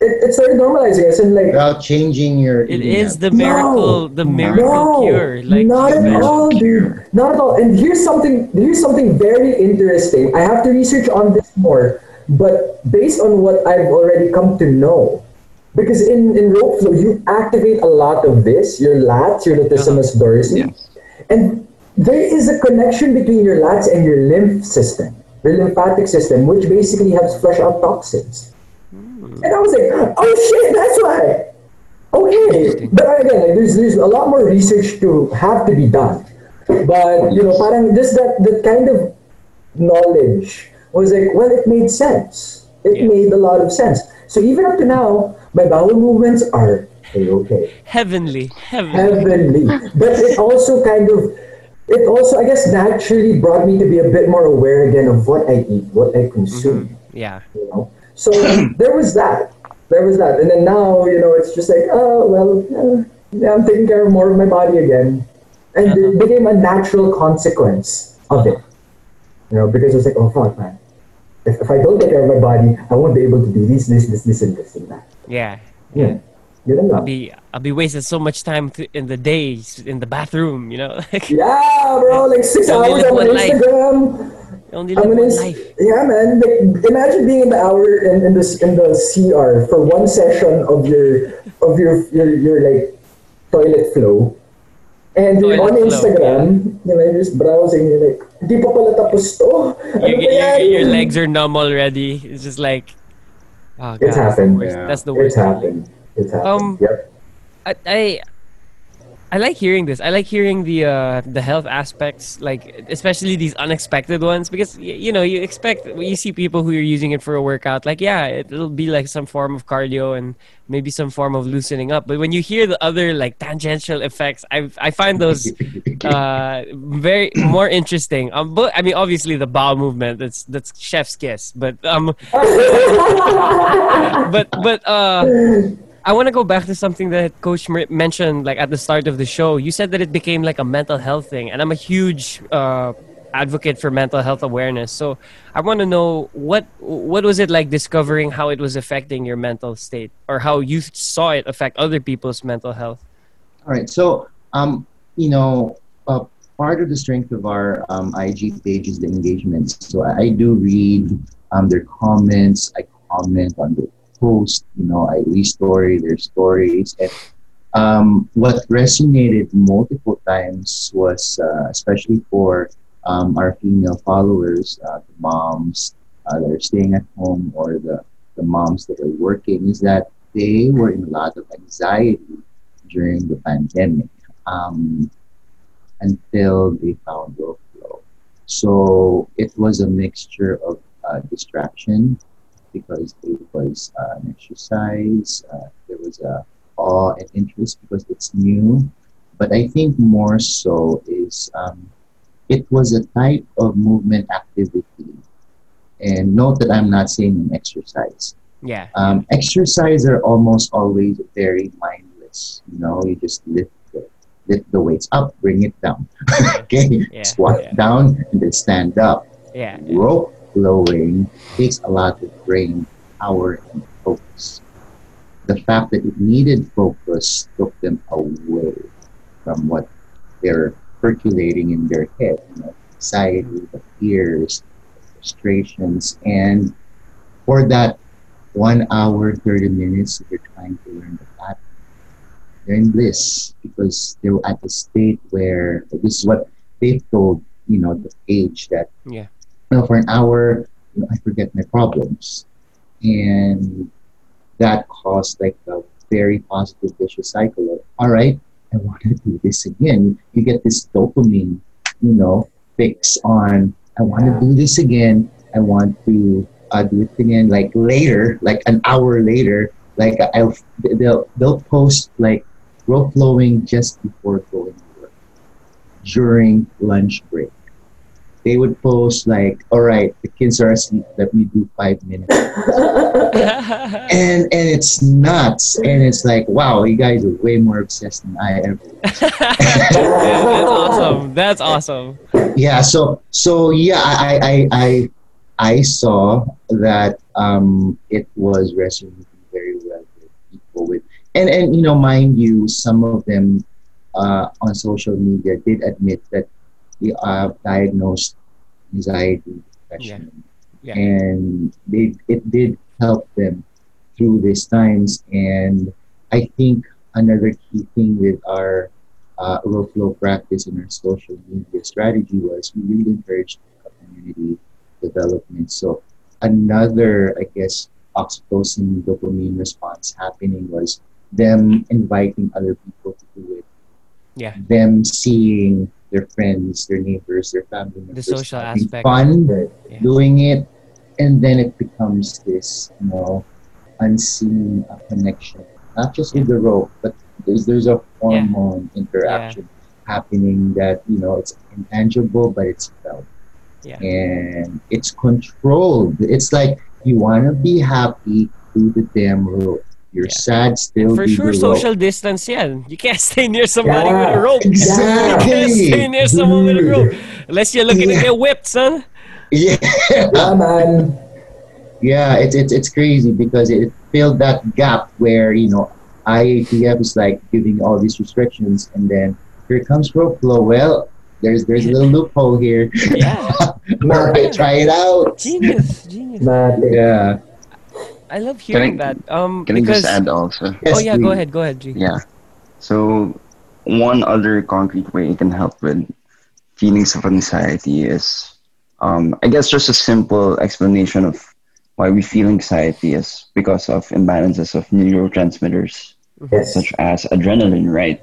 It, it started normalizing. As in, like, Without changing your. It eating is the habits. miracle, the miracle no, cure. Like not at mentioned. all, dude. Not at all. And here's something. Here's something very interesting. I have to research on this more, but based on what I've already come to know, because in in rope flow you activate a lot of this, your lats, your latissimus uh-huh. dorsi, Yes. and there is a connection between your lats and your lymph system, your lymphatic system, which basically helps flush out toxins. And I was like, oh shit, that's why. Okay, but again, like, there's there's a lot more research to have to be done. But you know, parang just that that kind of knowledge was like, well, it made sense. It Yeah. made a lot of sense. So even up to now, my bowel movements are okay. Heavenly, heavenly. Heavenly. But it also kind of it also, I guess, naturally brought me to be a bit more aware again of what I eat, what I consume. Mm-hmm. Yeah. You know, so there was that. There was that, and then now, you know, it's just like, oh well, uh, yeah, I'm taking care of more of my body again, and Uh-huh. it became a natural consequence of it. You know, because it's like, oh fuck, man. If, if I don't take care of my body, I won't be able to do this, this, this, this, and this, and that. Yeah. Yeah. I'll be I'll be wasting so much time th- in the days in the bathroom, you know. Like Yeah, bro, like six hours on Instagram. life. Instagram. only I'm live gonna, one life. yeah, man. Like, imagine being in the hour in, in this in the CR for one session of your of your your, your like toilet flow, and you're on flow, Instagram. You know, you're just browsing. You're like, di pa pala tapos to. Ano You, ba you, your legs are numb already. It's just like oh, God, It's happened. Worst. Yeah. That's the It's worst. feeling. happened. It's happened. Um, yep. I, I I like hearing this. I like hearing the uh, the health aspects, like especially these unexpected ones, because y- you know you expect you see people who are using it for a workout. Like yeah, it'll be like some form of cardio and maybe some form of loosening up. But when you hear the other like tangential effects, I I find those uh, very more interesting. Um, but I mean obviously the bowel movement that's that's chef's kiss. But um, but but uh. I want to go back to something that Coach mentioned, like at the start of the show. You said that it became like a mental health thing, and I'm a huge uh, advocate for mental health awareness. So I want to know what what was it like discovering how it was affecting your mental state, or how you saw it affect other people's mental health. All right. So, um, you know, uh, part of the strength of our um, IG page is the engagement. So I, do read um, their comments. I comment on their posts. You know, I restory their stories. And um, what resonated multiple times was, uh, especially for um, our female followers, uh, the moms uh, that are staying at home or the, the moms that are working, is that they were in a lot of anxiety during the pandemic um, until they found rope flow. So it was a mixture of uh, distraction because it was uh, an exercise. Uh, there was a awe and interest because it's new. But I think more so is um, it was a type of movement activity. And note that I'm not saying an exercise Yeah. um, exercise are almost always very mindless. You know, you just lift the, lift the weights up, bring it down. okay, Yeah, squat yeah. down and then stand up. Yeah. yeah. Rope flowing takes a lot of brain power and focus. The fact that it needed focus took them away from what they're percolating in their head. You know, anxiety, the fears, frustrations, and for that one hour, 30 minutes, they're trying to learn the pattern. They're in bliss because they're at the state where this is what they've told, you know, the age that, Yeah. Know, for an hour, you know, I forget my problems. And that caused like a very positive vicious cycle of, all right, I want to do this again. You get this dopamine, you know, fix on, I want to do this again. I want to uh, do it again. Like later, like an hour later, like I'll they'll they'll post like rope flowing just before going to work during lunch break. They would post like, "All right, the kids are asleep. Let me do five minutes." and and it's nuts. And it's like, wow, you guys are way more obsessed than I ever. was. That's awesome. That's awesome. yeah so so yeah i i i i, I saw that um it was resonating very well with people with and and you know mind you some of them uh on social media did admit that they are diagnosed anxiety depression Yeah. and they it did help them through these times and i think another key thing with our uh, practice and our social media strategy was we really encouraged community development. So another, I guess, oxytocin dopamine response happening was them inviting other people to do it. Yeah. Them seeing their friends, their neighbors, their family members social aspect. fun Yeah. doing it, and then it becomes this, you know, unseen uh, connection, not just with the rope, but there's there's a hormone interaction happening that you know it's intangible but it's felt. Yeah. and it's controlled. It's like you want to be happy do the damn rope you're Yeah. sad still For sure, rope. social distance yan. You can't stay near somebody Yeah, with a rope. exactly. You can't stay near someone with a rope. Unless you're looking to Yeah. get whipped, son. yeah Yeah, man. yeah it's, it's it's crazy because it filled that gap where you know IATF is like giving all these restrictions and then here comes rope flow well there's there's a little loophole here Yeah. all right try it out Genius. Genius. Matic. yeah I love hearing Can I- that. Um, Can I because just add also? Yes, oh yeah, go ahead, go ahead, G. Yeah. So one other concrete way it can help with feelings of anxiety is, um, I guess, just a simple explanation of why we feel anxiety is because of imbalances of neurotransmitters Yes. such as adrenaline, right?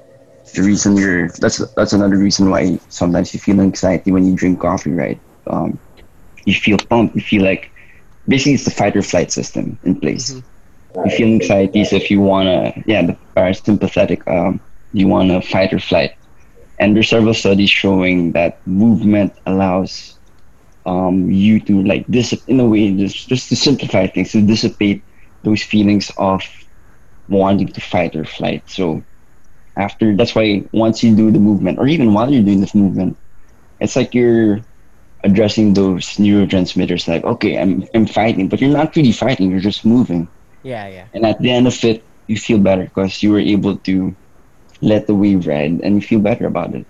The reason you're that's that's another reason why sometimes you feel anxiety when you drink coffee, right? Um, you feel pumped. You feel like basically it's the fight or flight system in place. You feel anxieties if you wanna, yeah, the parasympathetic. Um, you wanna fight or flight, and there's several studies showing that movement allows um, you to like dis in a way just just to simplify things to dissipate those feelings of wanting to fight or flight. So after that's why once you do the movement or even while you're doing this movement, it's like you're addressing those neurotransmitters like okay I'm I'm fighting but you're not really fighting you're just moving. Yeah, yeah. and at the end of it you feel better because you were able to let the wave ride and you feel better about it.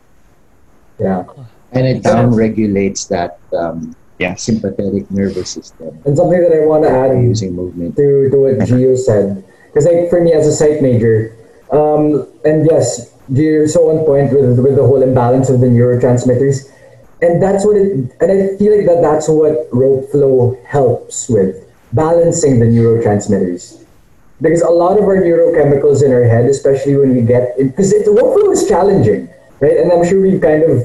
Yeah. and it Makes down regulates that um, yeah sympathetic nervous system. And something that I want to by add using movement. to, to what Gio said. Because like for me as a psych major, um, and yes, you're so on point with with the whole imbalance of the neurotransmitters, and that's what it. And I feel like that that's what rope flow helps with balancing the neurotransmitters. Because a lot of our neurochemicals in our head, especially when we get, because rope flow is challenging, right? And I'm sure we've kind of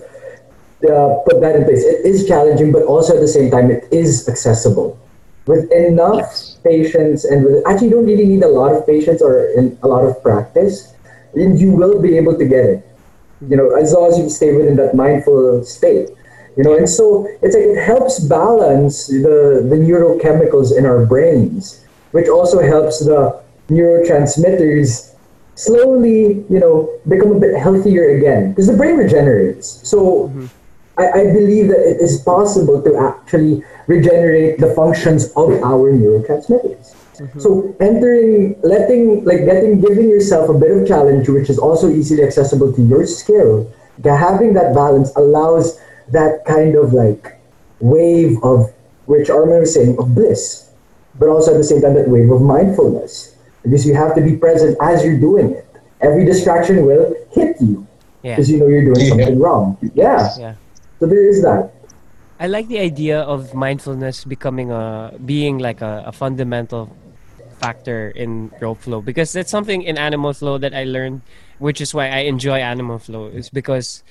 uh, put that in place. It is challenging, but also at the same time, it is accessible. With enough patience and with actually, you don't really need a lot of patience or in a lot of practice, and you will be able to get it. You know, as long as you stay within that mindful state. You know, and so it's like it helps balance the the neurochemicals in our brains, which also helps the neurotransmitters slowly, you know, become a bit healthier again because the brain regenerates. So mm-hmm. I, I believe that it is possible to actually regenerate the functions of our neurotransmitters. Mm-hmm. So entering, letting, like getting, giving yourself a bit of challenge, which is also easily accessible to your skill, the- having that balance allows that kind of like wave of, which Arman was saying, of bliss, but also at the same time that wave of mindfulness. Because you have to be present as you're doing it. Every distraction will hit you Yeah. because you know you're doing Yeah. something wrong. Yeah. Yeah. So there is that. I like the idea of mindfulness becoming a being like a, a fundamental factor in rope flow because it's something in animal flow that I learned, which is why I enjoy animal flow. Is because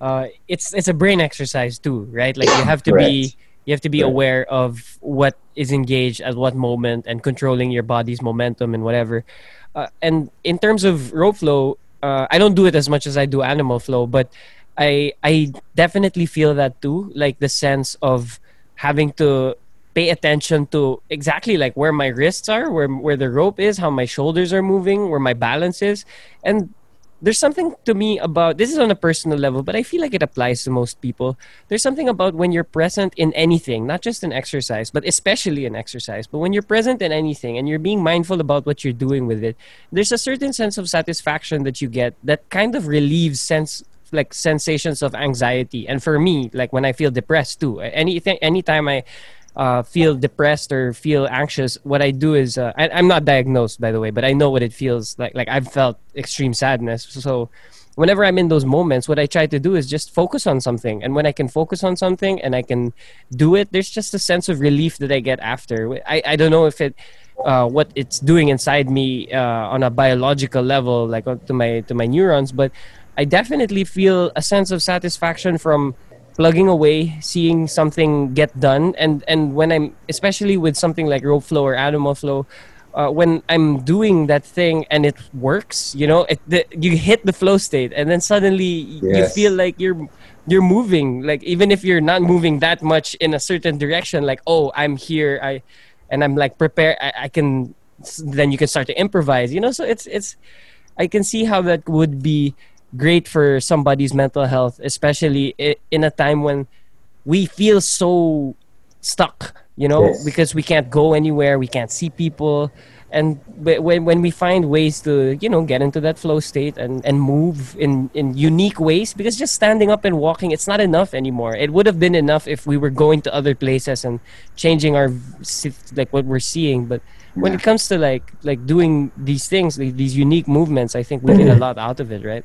uh, it's it's a brain exercise too, right? Like you have to be you have to be Correct. aware of what is engaged at what moment and controlling your body's momentum and whatever. Uh, and in terms of rope flow, uh, I don't do it as much as I do animal flow, but I I definitely feel that too, like the sense of having to pay attention to exactly like where my wrists are, where where the rope is, how my shoulders are moving, where my balance is, and there's something to me about this is on a personal level, but I feel like it applies to most people. There's something about when you're present in anything, not just in exercise, but especially in exercise. But when you're present in anything and you're being mindful about what you're doing with it, there's a certain sense of satisfaction that you get that kind of relieves sense like sensations of anxiety. And for me, like when I feel depressed too, anything anytime I uh, feel depressed or feel anxious, what I do is uh, I, I'm not diagnosed, by the way, but I know what it feels like. Like I've felt extreme sadness. So whenever I'm in those moments, what I try to do is just focus on something. And when I can focus on something and I can do it, there's just a sense of relief that I get after. I, I don't know if it uh, what it's doing inside me uh, on a biological level, like uh, to my to my neurons, but I definitely feel a sense of satisfaction from plugging away, seeing something get done, and and when I'm especially with something like rope flow or animal flow, uh, when I'm doing that thing and it works, you know, it, the, you hit the flow state, and then suddenly you feel like you're you're moving. Like even if you're not moving that much in a certain direction, like oh, I'm here, I, and I'm like prepared. I, I can. Then you can start to improvise. You know, so it's it's. I can see how that would be great for somebody's mental health, especially in a time when we feel so stuck, you know, Yes. because we can't go anywhere, we can't see people. And when, when we find ways to, you know, get into that flow state and, and move in, in unique ways, because just standing up and walking, it's not enough anymore. It would have been enough if we were going to other places and changing our, like what we're seeing. But when it comes to like, like doing these things, like these unique movements, I think we get a mm-hmm. lot out of it, right?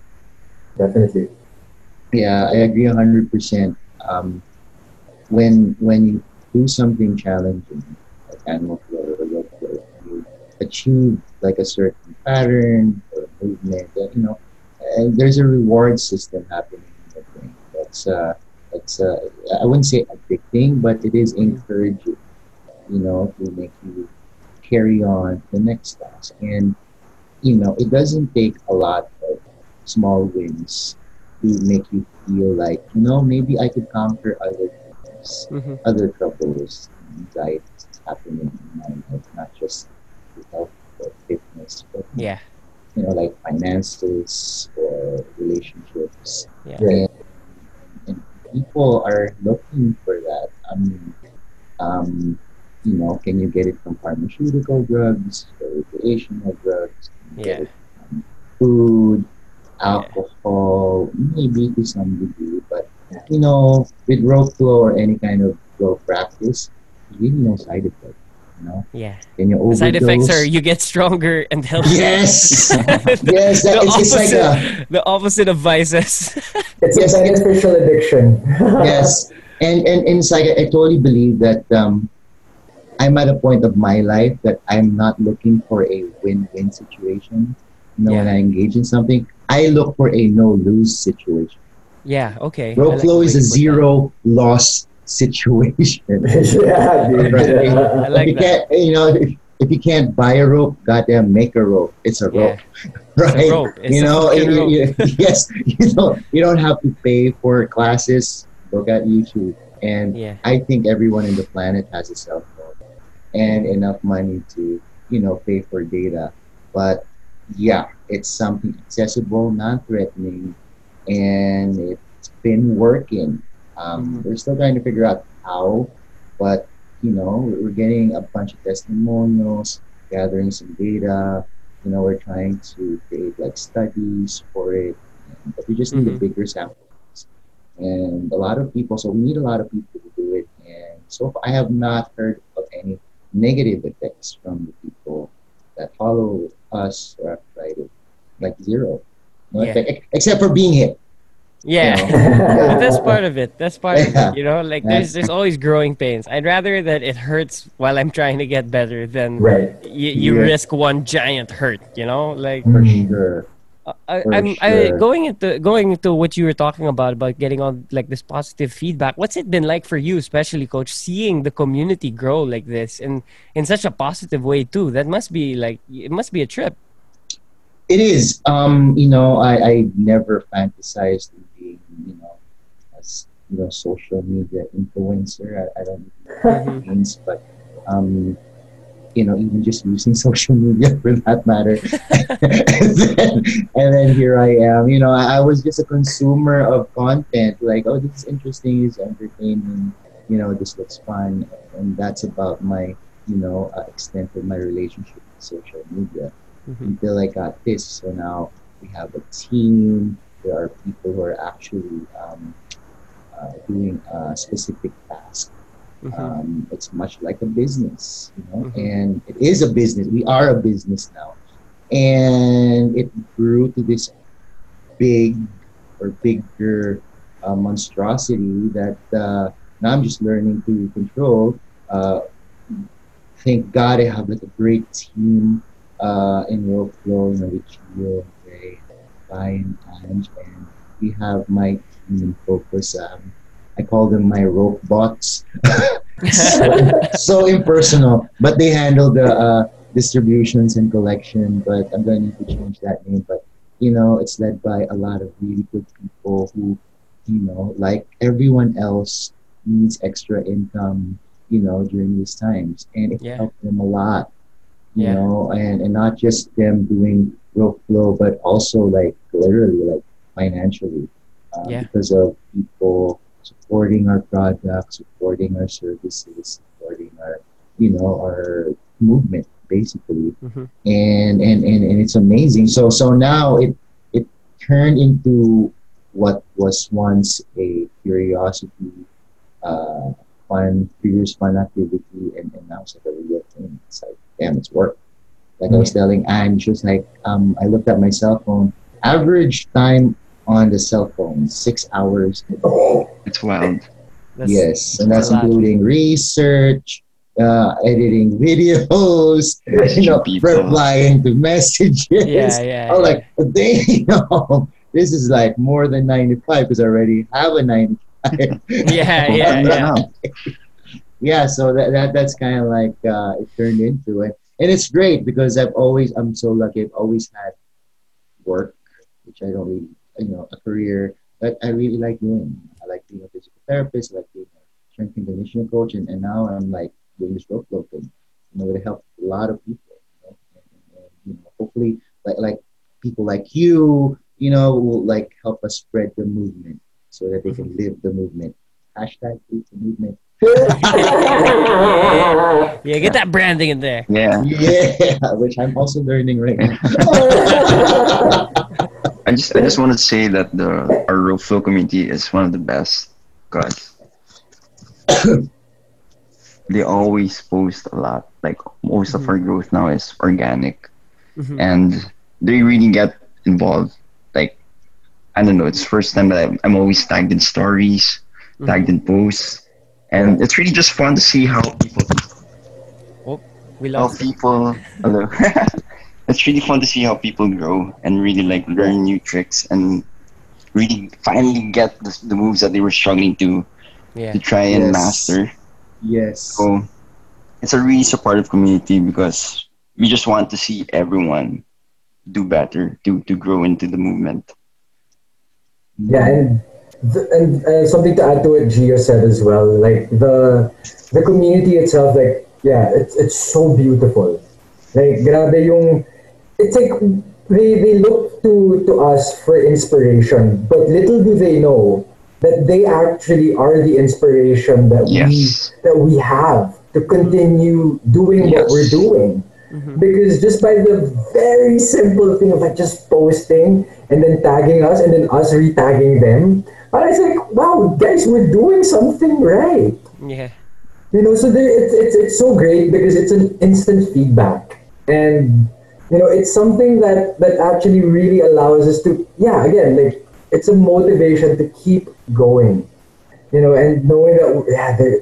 Definitely. Yeah, I agree hundred percent. Um, when when you do something challenging, like animal flow or flow, you achieve like a certain pattern or movement, that, you know, and there's a reward system happening in the brain. That's uh, that's uh, I wouldn't say addicting, but it is encouraging. You know, to make you carry on the next task, and you know, it doesn't take a lot small wins to make you feel like, you know, maybe I could conquer other things, Mm-hmm. other troubles, anxieties happening in my life, not just with health or fitness, but Yeah. you know, like finances or relationships. Yeah. And, and people are looking for that. I mean, um, you know, can you get it from pharmaceutical drugs, or recreational drugs? Can you get Yeah. it food, alcohol, maybe to some degree, but you know, with rope flow or any kind of flow practice, there's really no side effect. You know, Yeah. can you The side effects are you get stronger and healthier. Yes, yes, that, the, it's, it's like a opposite, the opposite of vices. It's Yes, a beneficial addiction. yes, and and, and it's like I totally believe that um, I'm at a point of my life that I'm not looking for a win-win situation. You know, when I engage in something, I look for a no-lose situation. yeah, okay. Rope like flow the is a you put that. zero loss situation. yeah, dude. Right. I like if you that. can't, you know, if, if you can't buy a rope, goddamn, make a rope. It's a Yeah. rope, right? rope. It's you know, fucking you- rope. you- yes, you don't you don't have to pay for classes. Look at YouTube, and Yeah. I think everyone in the planet has a cell phone and enough money to you know pay for data. But yeah, it's something accessible, non-threatening, and it's been working. Um, Mhm. We're still trying to figure out how, but you know, we're getting a bunch of testimonials, gathering some data. You know, we're trying to create like studies for it, but we just need a Mhm. bigger sample and a lot of people. So we need a lot of people to do it, and so far I have not heard of any negative effects from the people that follow us uh, or have like zero. Yeah. except for being hit. Yeah. You know? But that's part of it. That's part of it. You know, like there's there's always growing pains. I'd rather that it hurts while I'm trying to get better than right. you, you Yeah. risk one giant hurt. You know, like for sure. I, I, sure. going into going into what you were talking about about getting on like this positive feedback. What's it been like for you, especially, Coach, seeing the community grow like this and in such a positive way too? That must be like it must be a trip. It is. Um, you know, I, I never fantasized in being, you know, as you know, social media influencer. I, I don't know what it means, but um, you know, even just using social media for that matter. and, then, and then here I am. You know, I, I was just a consumer of content. Like, oh, this is interesting. This is entertaining. You know, this looks fun, and that's about my, you know, uh, extent of my relationship with social media Mhm. until I got this. So now we have a team. There are people who are actually um, uh, doing a specific task. Mhm. Um, it's much like a business, you know, Mhm. and it is a business. We are a business now, and it grew to this big or bigger uh, monstrosity that uh, now I'm just learning to control. Uh, thank God I have like a great team uh, in workflow, you know, with Gio, Ray, Brian, Ange, and we have my team in focus. Um, I call them my rope bots. so, so impersonal, but they handle the uh, distributions and collection, but I'm going to need to change that name. But you know, it's led by a lot of really good people who, you know, like everyone else, needs extra income, you know, during these times, and it Yeah. helped them a lot. You Yeah. know, and and not just them doing rope flow, but also like literally like financially, uh, Yeah. because of people supporting our products, supporting our services, supporting our, you know, our movement basically. Mhm. and, and and and it's amazing. So so now it it turned into what was once a curiosity uh fun previous fun activity and, and now it's like a real thing. It's like damn it's work. Like i was telling Anne she was like um i looked at my cell phone. Average time on the cell phone six hours a It's wild. That's, yes and that's a lot. including research uh, editing videos you know people. replying to messages Yeah, yeah. i'm yeah. like damn this is like more than 95 because i already have a 95 yeah, yeah, yeah. yeah so that, that that's kind of like uh, it turned into it and it's great because i've always i'm so lucky i've always had work which i don't really you know a career that i really like doing i like being a physical therapist i like being a strength and conditioning coach and, and now i'm like doing this rope flow thing you know it helped a lot of people you know, and, and, and, you know hopefully like like people like you you know will like help us spread the movement so that they can live the movement hashtag lead the movement Yeah, get that branding in there. Yeah. yeah, which I'm also learning right now. I just I just want to say that the our rope flow community is one of the best because they always post a lot. Like most of our growth now is organic, Mhm. and they really get involved. Like I don't know, it's first time that I'm, I'm always tagged in stories, Mhm. tagged in posts, and it's really just fun to see how people Oh, We how love people hello. it's really fun to see how people grow and really like learn new tricks and really finally get the, the moves that they were struggling to Yeah. to try and Yes. master. Yes. So it's a really supportive community because we just want to see everyone do better, to to grow into the movement. Yeah, and th- and uh, something to add to what Gio said as well. Like the the community itself, like yeah, it's it's so beautiful. Like grabe yung it's like they they look to to us for inspiration, but little do they know that they actually are the inspiration that Yes. we that we have to continue doing what we're doing mm-hmm. because just by the very simple thing of like just posting and then tagging us and then us re-tagging them, I was like, wow, guys, we're doing something right. Yeah. You know, so there, it's, it's it's so great because it's an instant feedback, and you know, it's something that that actually really allows us to, yeah, again, like it's a motivation to keep going. You know, and knowing that yeah, they're,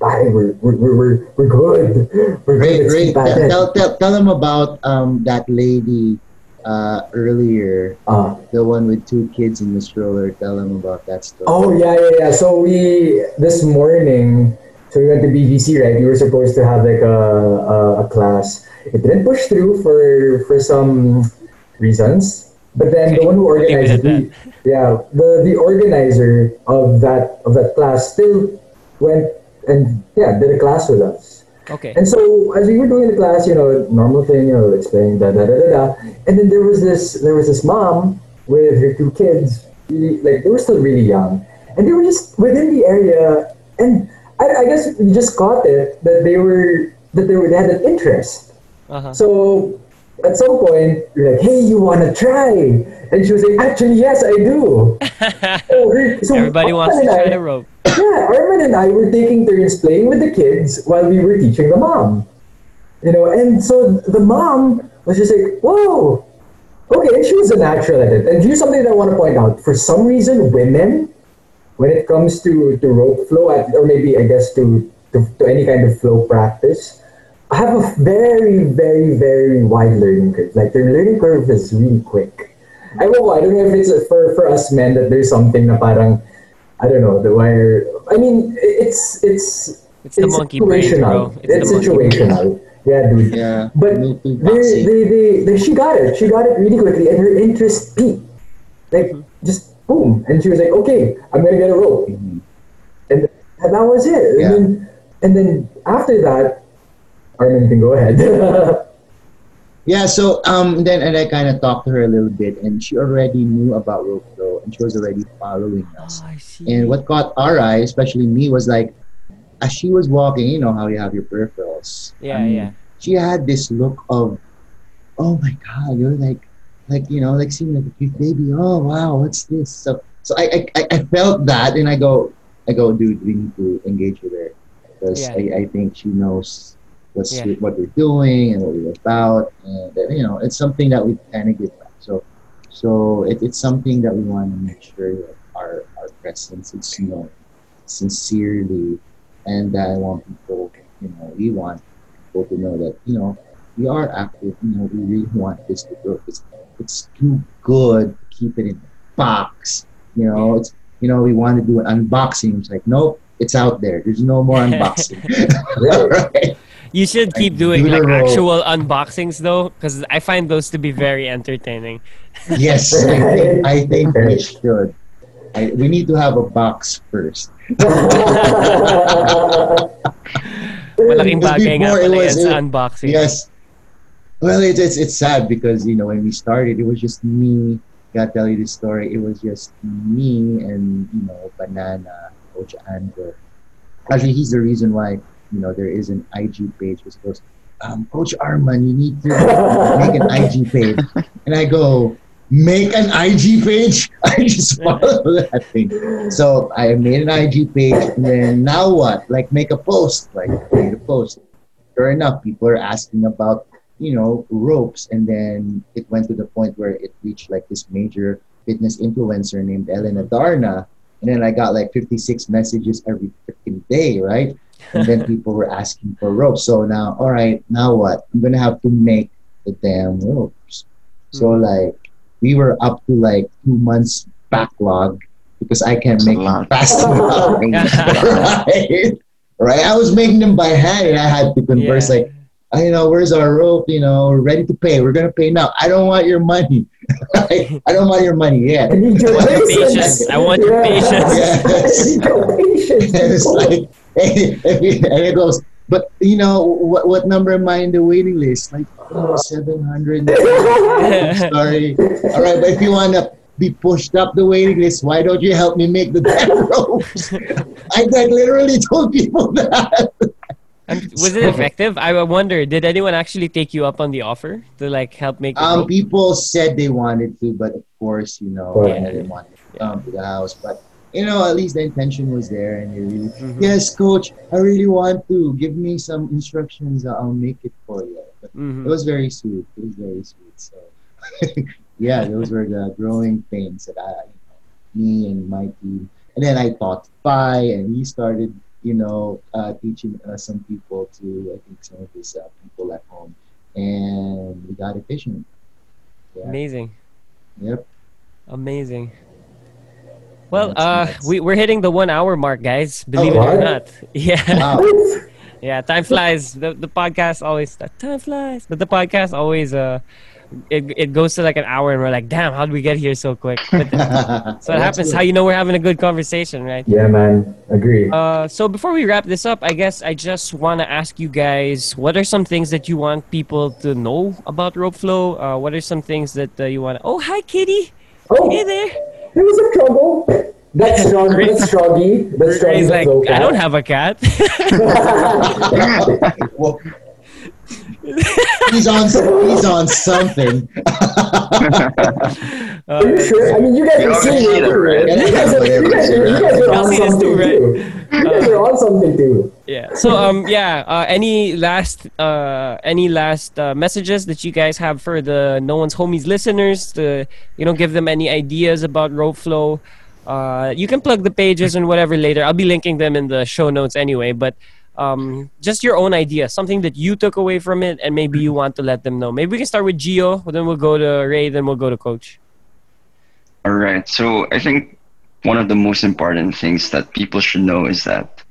we're, we're, we're, we're, we're good. We're Great, good. Great. Tell, tell, tell them about um, that lady uh, earlier, Ah. the one with two kids in the stroller. Tell them about that story. Oh yeah, yeah, yeah. So we this morning, so we went to BGC, right? We were supposed to have like a a, a class. It didn't push through for for some reasons. But then the one who organized the, yeah, the the organizer of that of that class still went and yeah did a class with us. Okay. And so as we were doing the class, you know, normal thing, you know, explaining da da da da da. And then there was this there was this mom with her two kids, really, like they were still really young, and they were just within the area. And I, I guess we just caught it that they were that they were they had an interest. Uh-huh. So at some point, you're like, "Hey, you want to try?" And she was like, "Actually, yes, I do." so, Everybody wants to try I- the rope. yeah, Arman and I were taking turns playing with the kids while we were teaching the mom. You know, and so the mom was just like, whoa, okay, she was a natural at it. And here's something that I want to point out. For some reason, women, when it comes to, to rope flow, at- or maybe I guess to, to, to any kind of flow practice, have a very, very, very wide learning curve. Like their learning curve is really quick. I don't know, I don't know if it's for, for us men that there's something na parang, I don't know, the wire. I mean, it's it's It's the monkey brain, bro. situational. It's It's, the monkey brain. situational. Yeah, dude. Yeah. But they, they, they, they, she got it. She got it really quickly, and her interest peaked. Like, just boom. And she was like, okay, I'm going to get a rope. Mhm. And, and that was it. Yeah. And, then, and then after that, Arman can go ahead. Yeah, so um, then and I kind of talked to her a little bit, and she already knew about rope and she was already following us. Oh, I see. And what caught our eye, especially me, was like, as she was walking, you know how you have your peripherals. Yeah, I mean, yeah. She had this look of, oh my god, you're like, like you know, like seeing like a cute baby. Oh wow, what's this? So, so I, I, I- I felt that, and I go, I go, dude, we need to engage with her because Yeah. I, I think she knows what's Yeah. what we're doing and what we're about, and uh, you know, it's something that we kind of give back. So, so it, it's something that we want to make sure that our our presence is known sincerely, and that I want people, you know, we want people to know that you know we are active. You know, we really want this to grow. It's it's too good to keep it in a box. You know, it's you know we want to do an unboxing. It's like nope, it's out there. There's no more unboxing. right? You should keep Like, doing do like actual unboxings though, because I find those to be very entertaining. Yes, I think I think we should. I, we need to have a box first. Malaking bagay nga pala yan sa unboxing. Yes. Well, it's, it's it's sad because you know when we started, it was just me. Gotta tell you the story. It was just me and you know Banana, Coach Andrew. Actually, he's the reason why you know there is an IG page which goes, um, Coach Arman, you need to make an IG page, and I go, make an IG page. I just follow that thing. So I made an IG page, and then now what? Like make a post. Like made a post. Sure enough, people are asking about you know ropes, and then it went to the point where it reached like this major fitness influencer named Elena Darna, and then I got like 56 messages every freaking day, right? And then people were asking for ropes. So now, all right, now what? I'm gonna have to make the damn ropes. So Mhm. like we were up to like two months backlog because I can't That's make them fast enough. right? right? I was making them by hand and I had to converse Yeah. like, "Ah, you know, where's our rope? You know, we're ready to pay. We're gonna pay now. I don't want your money. I don't want your money yet. I need your I want your patience. I want your patience. Your patience. And it's like, and it goes, but you know, what, what number am I in the waiting list? Like, oh, 700. Sorry. All right, but if you want to be pushed up the waiting list, why don't you help me make the damn ropes? I like, literally told people that. And was it effective? I wonder. Did anyone actually take you up on the offer to like help make Um, rope? people said they wanted to, but of course, you know, Yeah. I didn't want to come to the house. But you know, at least the intention was there, and they really, Mhm. yes, coach, I really want to. Give me some instructions. I'll make it for you. But Mhm. It was very sweet. It was very sweet. So, yeah, those were the growing pains that I, you know, me and my team. And then I taught Pi, and he started, you know, uh, teaching uh, some people to, I think, some of these uh, people at home. And we got efficient. Yeah. Amazing. Yep. Amazing. Well, uh, we, we're hitting the one hour mark, guys. Believe it Oh, or what? not. Yeah. Wow. Yeah, time flies. The the podcast always time flies, but the podcast always uh, it it goes to like an hour, and we're like, damn, how did we get here so quick? But so it happens. How you know we're having a good conversation, right? Yeah, man. Agree. Uh, so before we wrap this up, I guess I just want to ask you guys, what are some things that you want people to know about rope flow? Uh, what are some things that uh, you want? Oh, hi, Kitty. Oh, Hey there. it was a struggle. That's strong. That's stroggy. That's stroggy. He's like, I don't have a cat. well, he's on. He's on something. Uh, Are you sure? I mean, you guys You are seeing see it it, too, right? right? You guys are, you guys are, you guys are on something too, right? too. You guys are on something too. yeah. So um yeah. Uh, any last uh any last uh, messages that you guys have for the No One's Homies listeners to you know give them any ideas about rope flow? Uh, you can plug the pages and whatever later. I'll be linking them in the show notes anyway. But um, just your own idea, something that you took away from it, and maybe you want to let them know. Maybe we can start with Gio, then we'll go to Ray, then we'll go to Coach. All right. So I think one of the most important things that people should know is that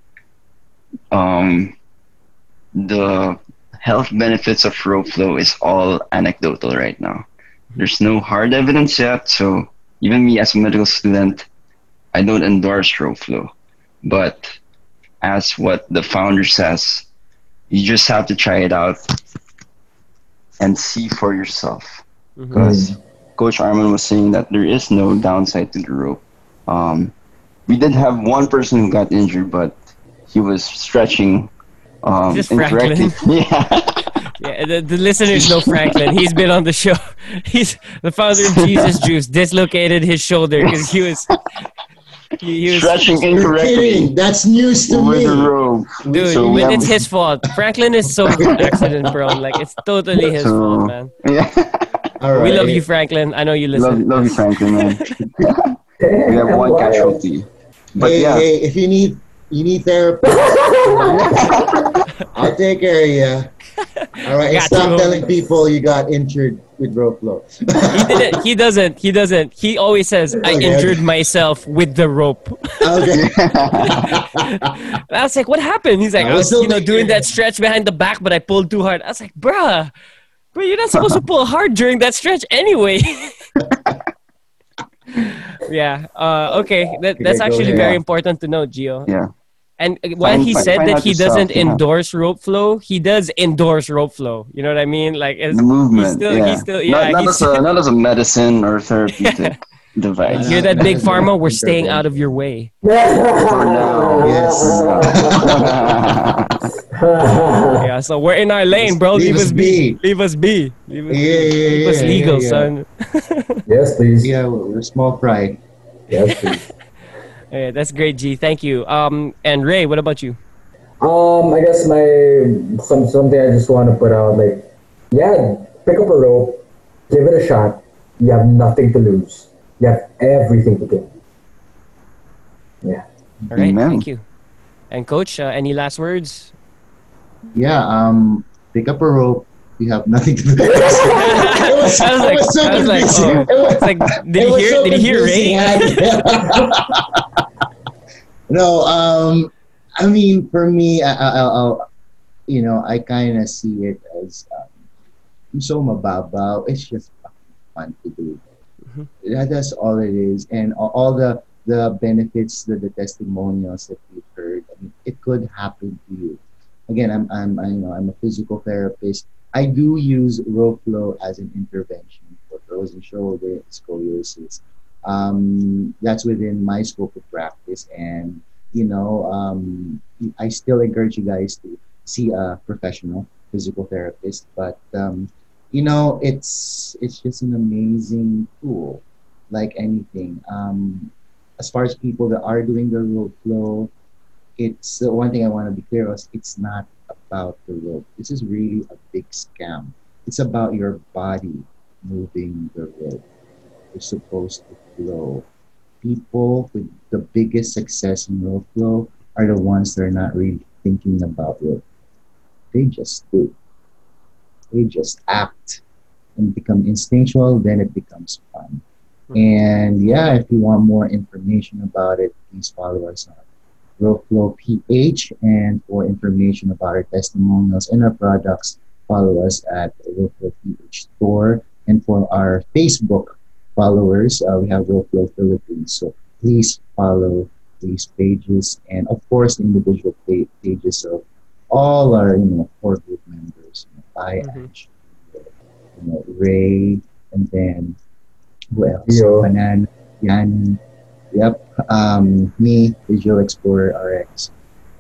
um, the health benefits of rope flow is all anecdotal right now. There's no hard evidence yet, so even me as a medical student, I don't endorse rope flow. But as what the founder says, you just have to try it out and see for yourself. Mhm. Because Coach Arman was saying that there is no downside to the rope. Um, we did have one person who got injured, but he was stretching um, Just incorrectly. Yeah. Yeah, the, the listeners know Franklin. He's been on the show. He's the founder of Jesus Juice. Dislocated his shoulder because he was he, he was stretching You're incorrectly kidding. That's news to with me. the rope. Dude, So we but have- it's his fault. Franklin is so accident prone. Like it's totally his So- fault, man. Yeah. All right. We love you, Franklin. I know you listen. love you, Franklin, man. We have one Wow. casualty. But hey, yeah, hey, if you need you need therapy, I'll take care of you. All right, Got stop you. telling people you got injured with rope flow. He didn't. He doesn't. He doesn't. He always says, "I Okay. injured myself with the rope." okay. I was like, "What happened?" He's like, I "I was was, still you know, doing that stretch behind the back, but I pulled too hard." I was like, "Bruh, but you're not supposed to pull hard during that stretch anyway." yeah. Uh, okay. That, that's actually very Yeah. important to know, Gio. yeah. And uh, while Find- he find- said find that he yourself, doesn't yeah. endorse rope flow, he does endorse rope flow. You know what I mean? Like, it's, The movement. He's still, yeah. he's still, yeah. not, not, as a, not as a medicine or therapeutic device. Hear that, big pharma? We're Be staying out of your way. For now. Yes. Yeah, so we're in our lane, bro. Leave Leave, us us be. Leave us be. Leave us, Yeah, yeah, Leave yeah, us yeah, legal, yeah. son. yes, please. Yeah, we're small fry. Yes, please. Yeah, that's great, G. Thank you. Um, and Ray, what about you? Um, I guess my some something I just want to put out like, yeah, pick up a rope, give it a shot. You have nothing to lose. You have everything to gain. Yeah. All right, Amen. thank you. And coach, uh, any last words? Yeah, um, pick up a rope. You have nothing to lose. it was, I was it like- was so I was like, confusing. oh. It was- It's like, did it you hear? so Did you hear confusing. Ray? no, um, I mean, for me, I, I, I'll, you know, I kind of see it as um, so mababaw. It's just fun to do. Mhm. That, that's all it is, and all, all the the benefits, the, the testimonials that we've heard. I mean, it could happen to you. Again, I'm I'm I, you know I'm a physical therapist. I do use rope flow as an intervention for frozen shoulder scoliosis. Um, that's within my scope of practice, and you know, um, I still encourage you guys to see a professional physical therapist. But um, you know, it's it's just an amazing tool, like anything. Um, as far as people that are doing the rope flow, it's the one thing I want to be clear is it's not about the rope. This is really a big scam. It's about your body moving the rope. You're supposed to flow. People with the biggest success in rope flow are the ones that are not really thinking about rope. They just do. They just act and become instinctual, then it becomes fun. Mm-hmm. And yeah, if you want more information about it, please follow us on RoFlow PH. And for information about our testimonials and our products, follow us at RoFlow PH Store. And for our Facebook followers, uh, we have RoFlow Philippines. So please follow these pages and, of course, the individual pa- pages of all our you know core group members. You know, I, Mhm. Ash, you know, Ray, and then who else? Yo. Banan, Yanni. Yep. Um, me, Visual Explorer RX.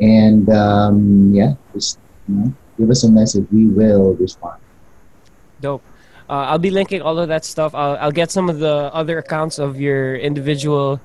And um, yeah, just you know, give us a message. We will respond. Dope. Uh, I'll be linking all of that stuff. I'll, I'll get some of the other accounts of your individual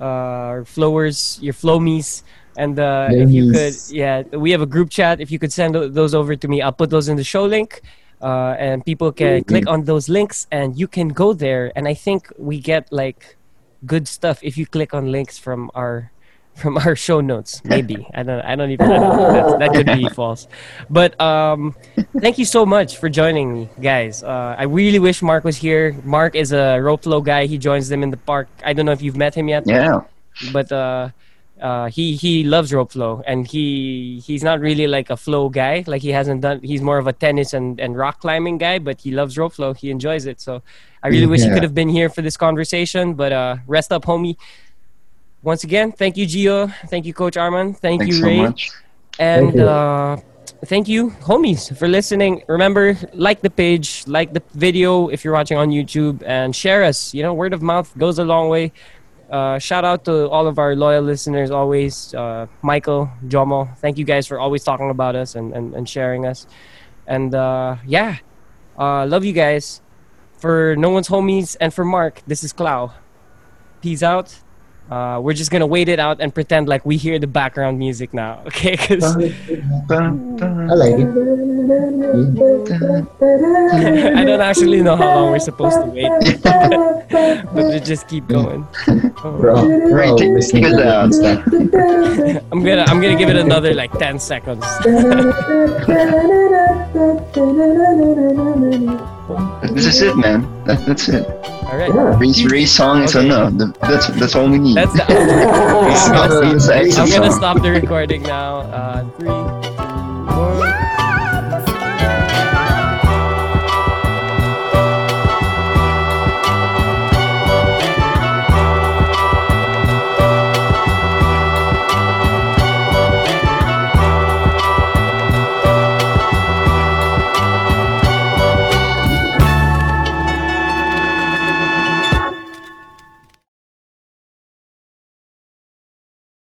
uh, flowers, your flomies. And uh, if you could, yeah, we have a group chat. If you could send those over to me, I'll put those in the show link. Uh, and people can click on those links and you can go there. And I think we get like good stuff if you click on links from our from our show notes. Maybe I don't. I don't even. I don't. That could be false. But um, thank you so much for joining me, guys. Uh, I really wish Mark was here. Mark is a rope flow guy. He joins them in the park. I don't know if you've met him yet, Yeah. but uh, uh, he he loves rope flow, and he he's not really like a flow guy. Like he hasn't done. He's more of a tennis and, and rock climbing guy, but he loves rope flow. He enjoys it. So I really wish he could have been here for this conversation. But uh, rest up, homie. Once again, thank you, Gio. Thank you, Coach Arman. Thank Thanks you, so Ray. much. And Thank you. uh, thank you, homies, for listening. Remember, like the page, like the video if you're watching on YouTube, and share us. You know, word of mouth goes a long way. Uh, shout out to all of our loyal listeners always. Uh, Michael, Jomo, thank you guys for always talking about us and, and, and sharing us. And uh, yeah, uh, love you guys. For No One's Homies and for Mark, this is Clow. Peace out. Uh, we're just gonna wait it out and pretend like we hear the background music now, okay? 'Cause I like it. I don't actually know how long we're supposed to wait, but we just keep going. Oh. Bro, Right, bro, take- listening take to it out. good stuff. I'm gonna I'm gonna give it another like 10 seconds. This is it, man. That, that's it. All right. Yeah. Ray's Ray's song is Okay. enough. Th- That's that's all we need. That's the. It's I'm gonna stop- I'm gonna stop the recording now. Uh, three,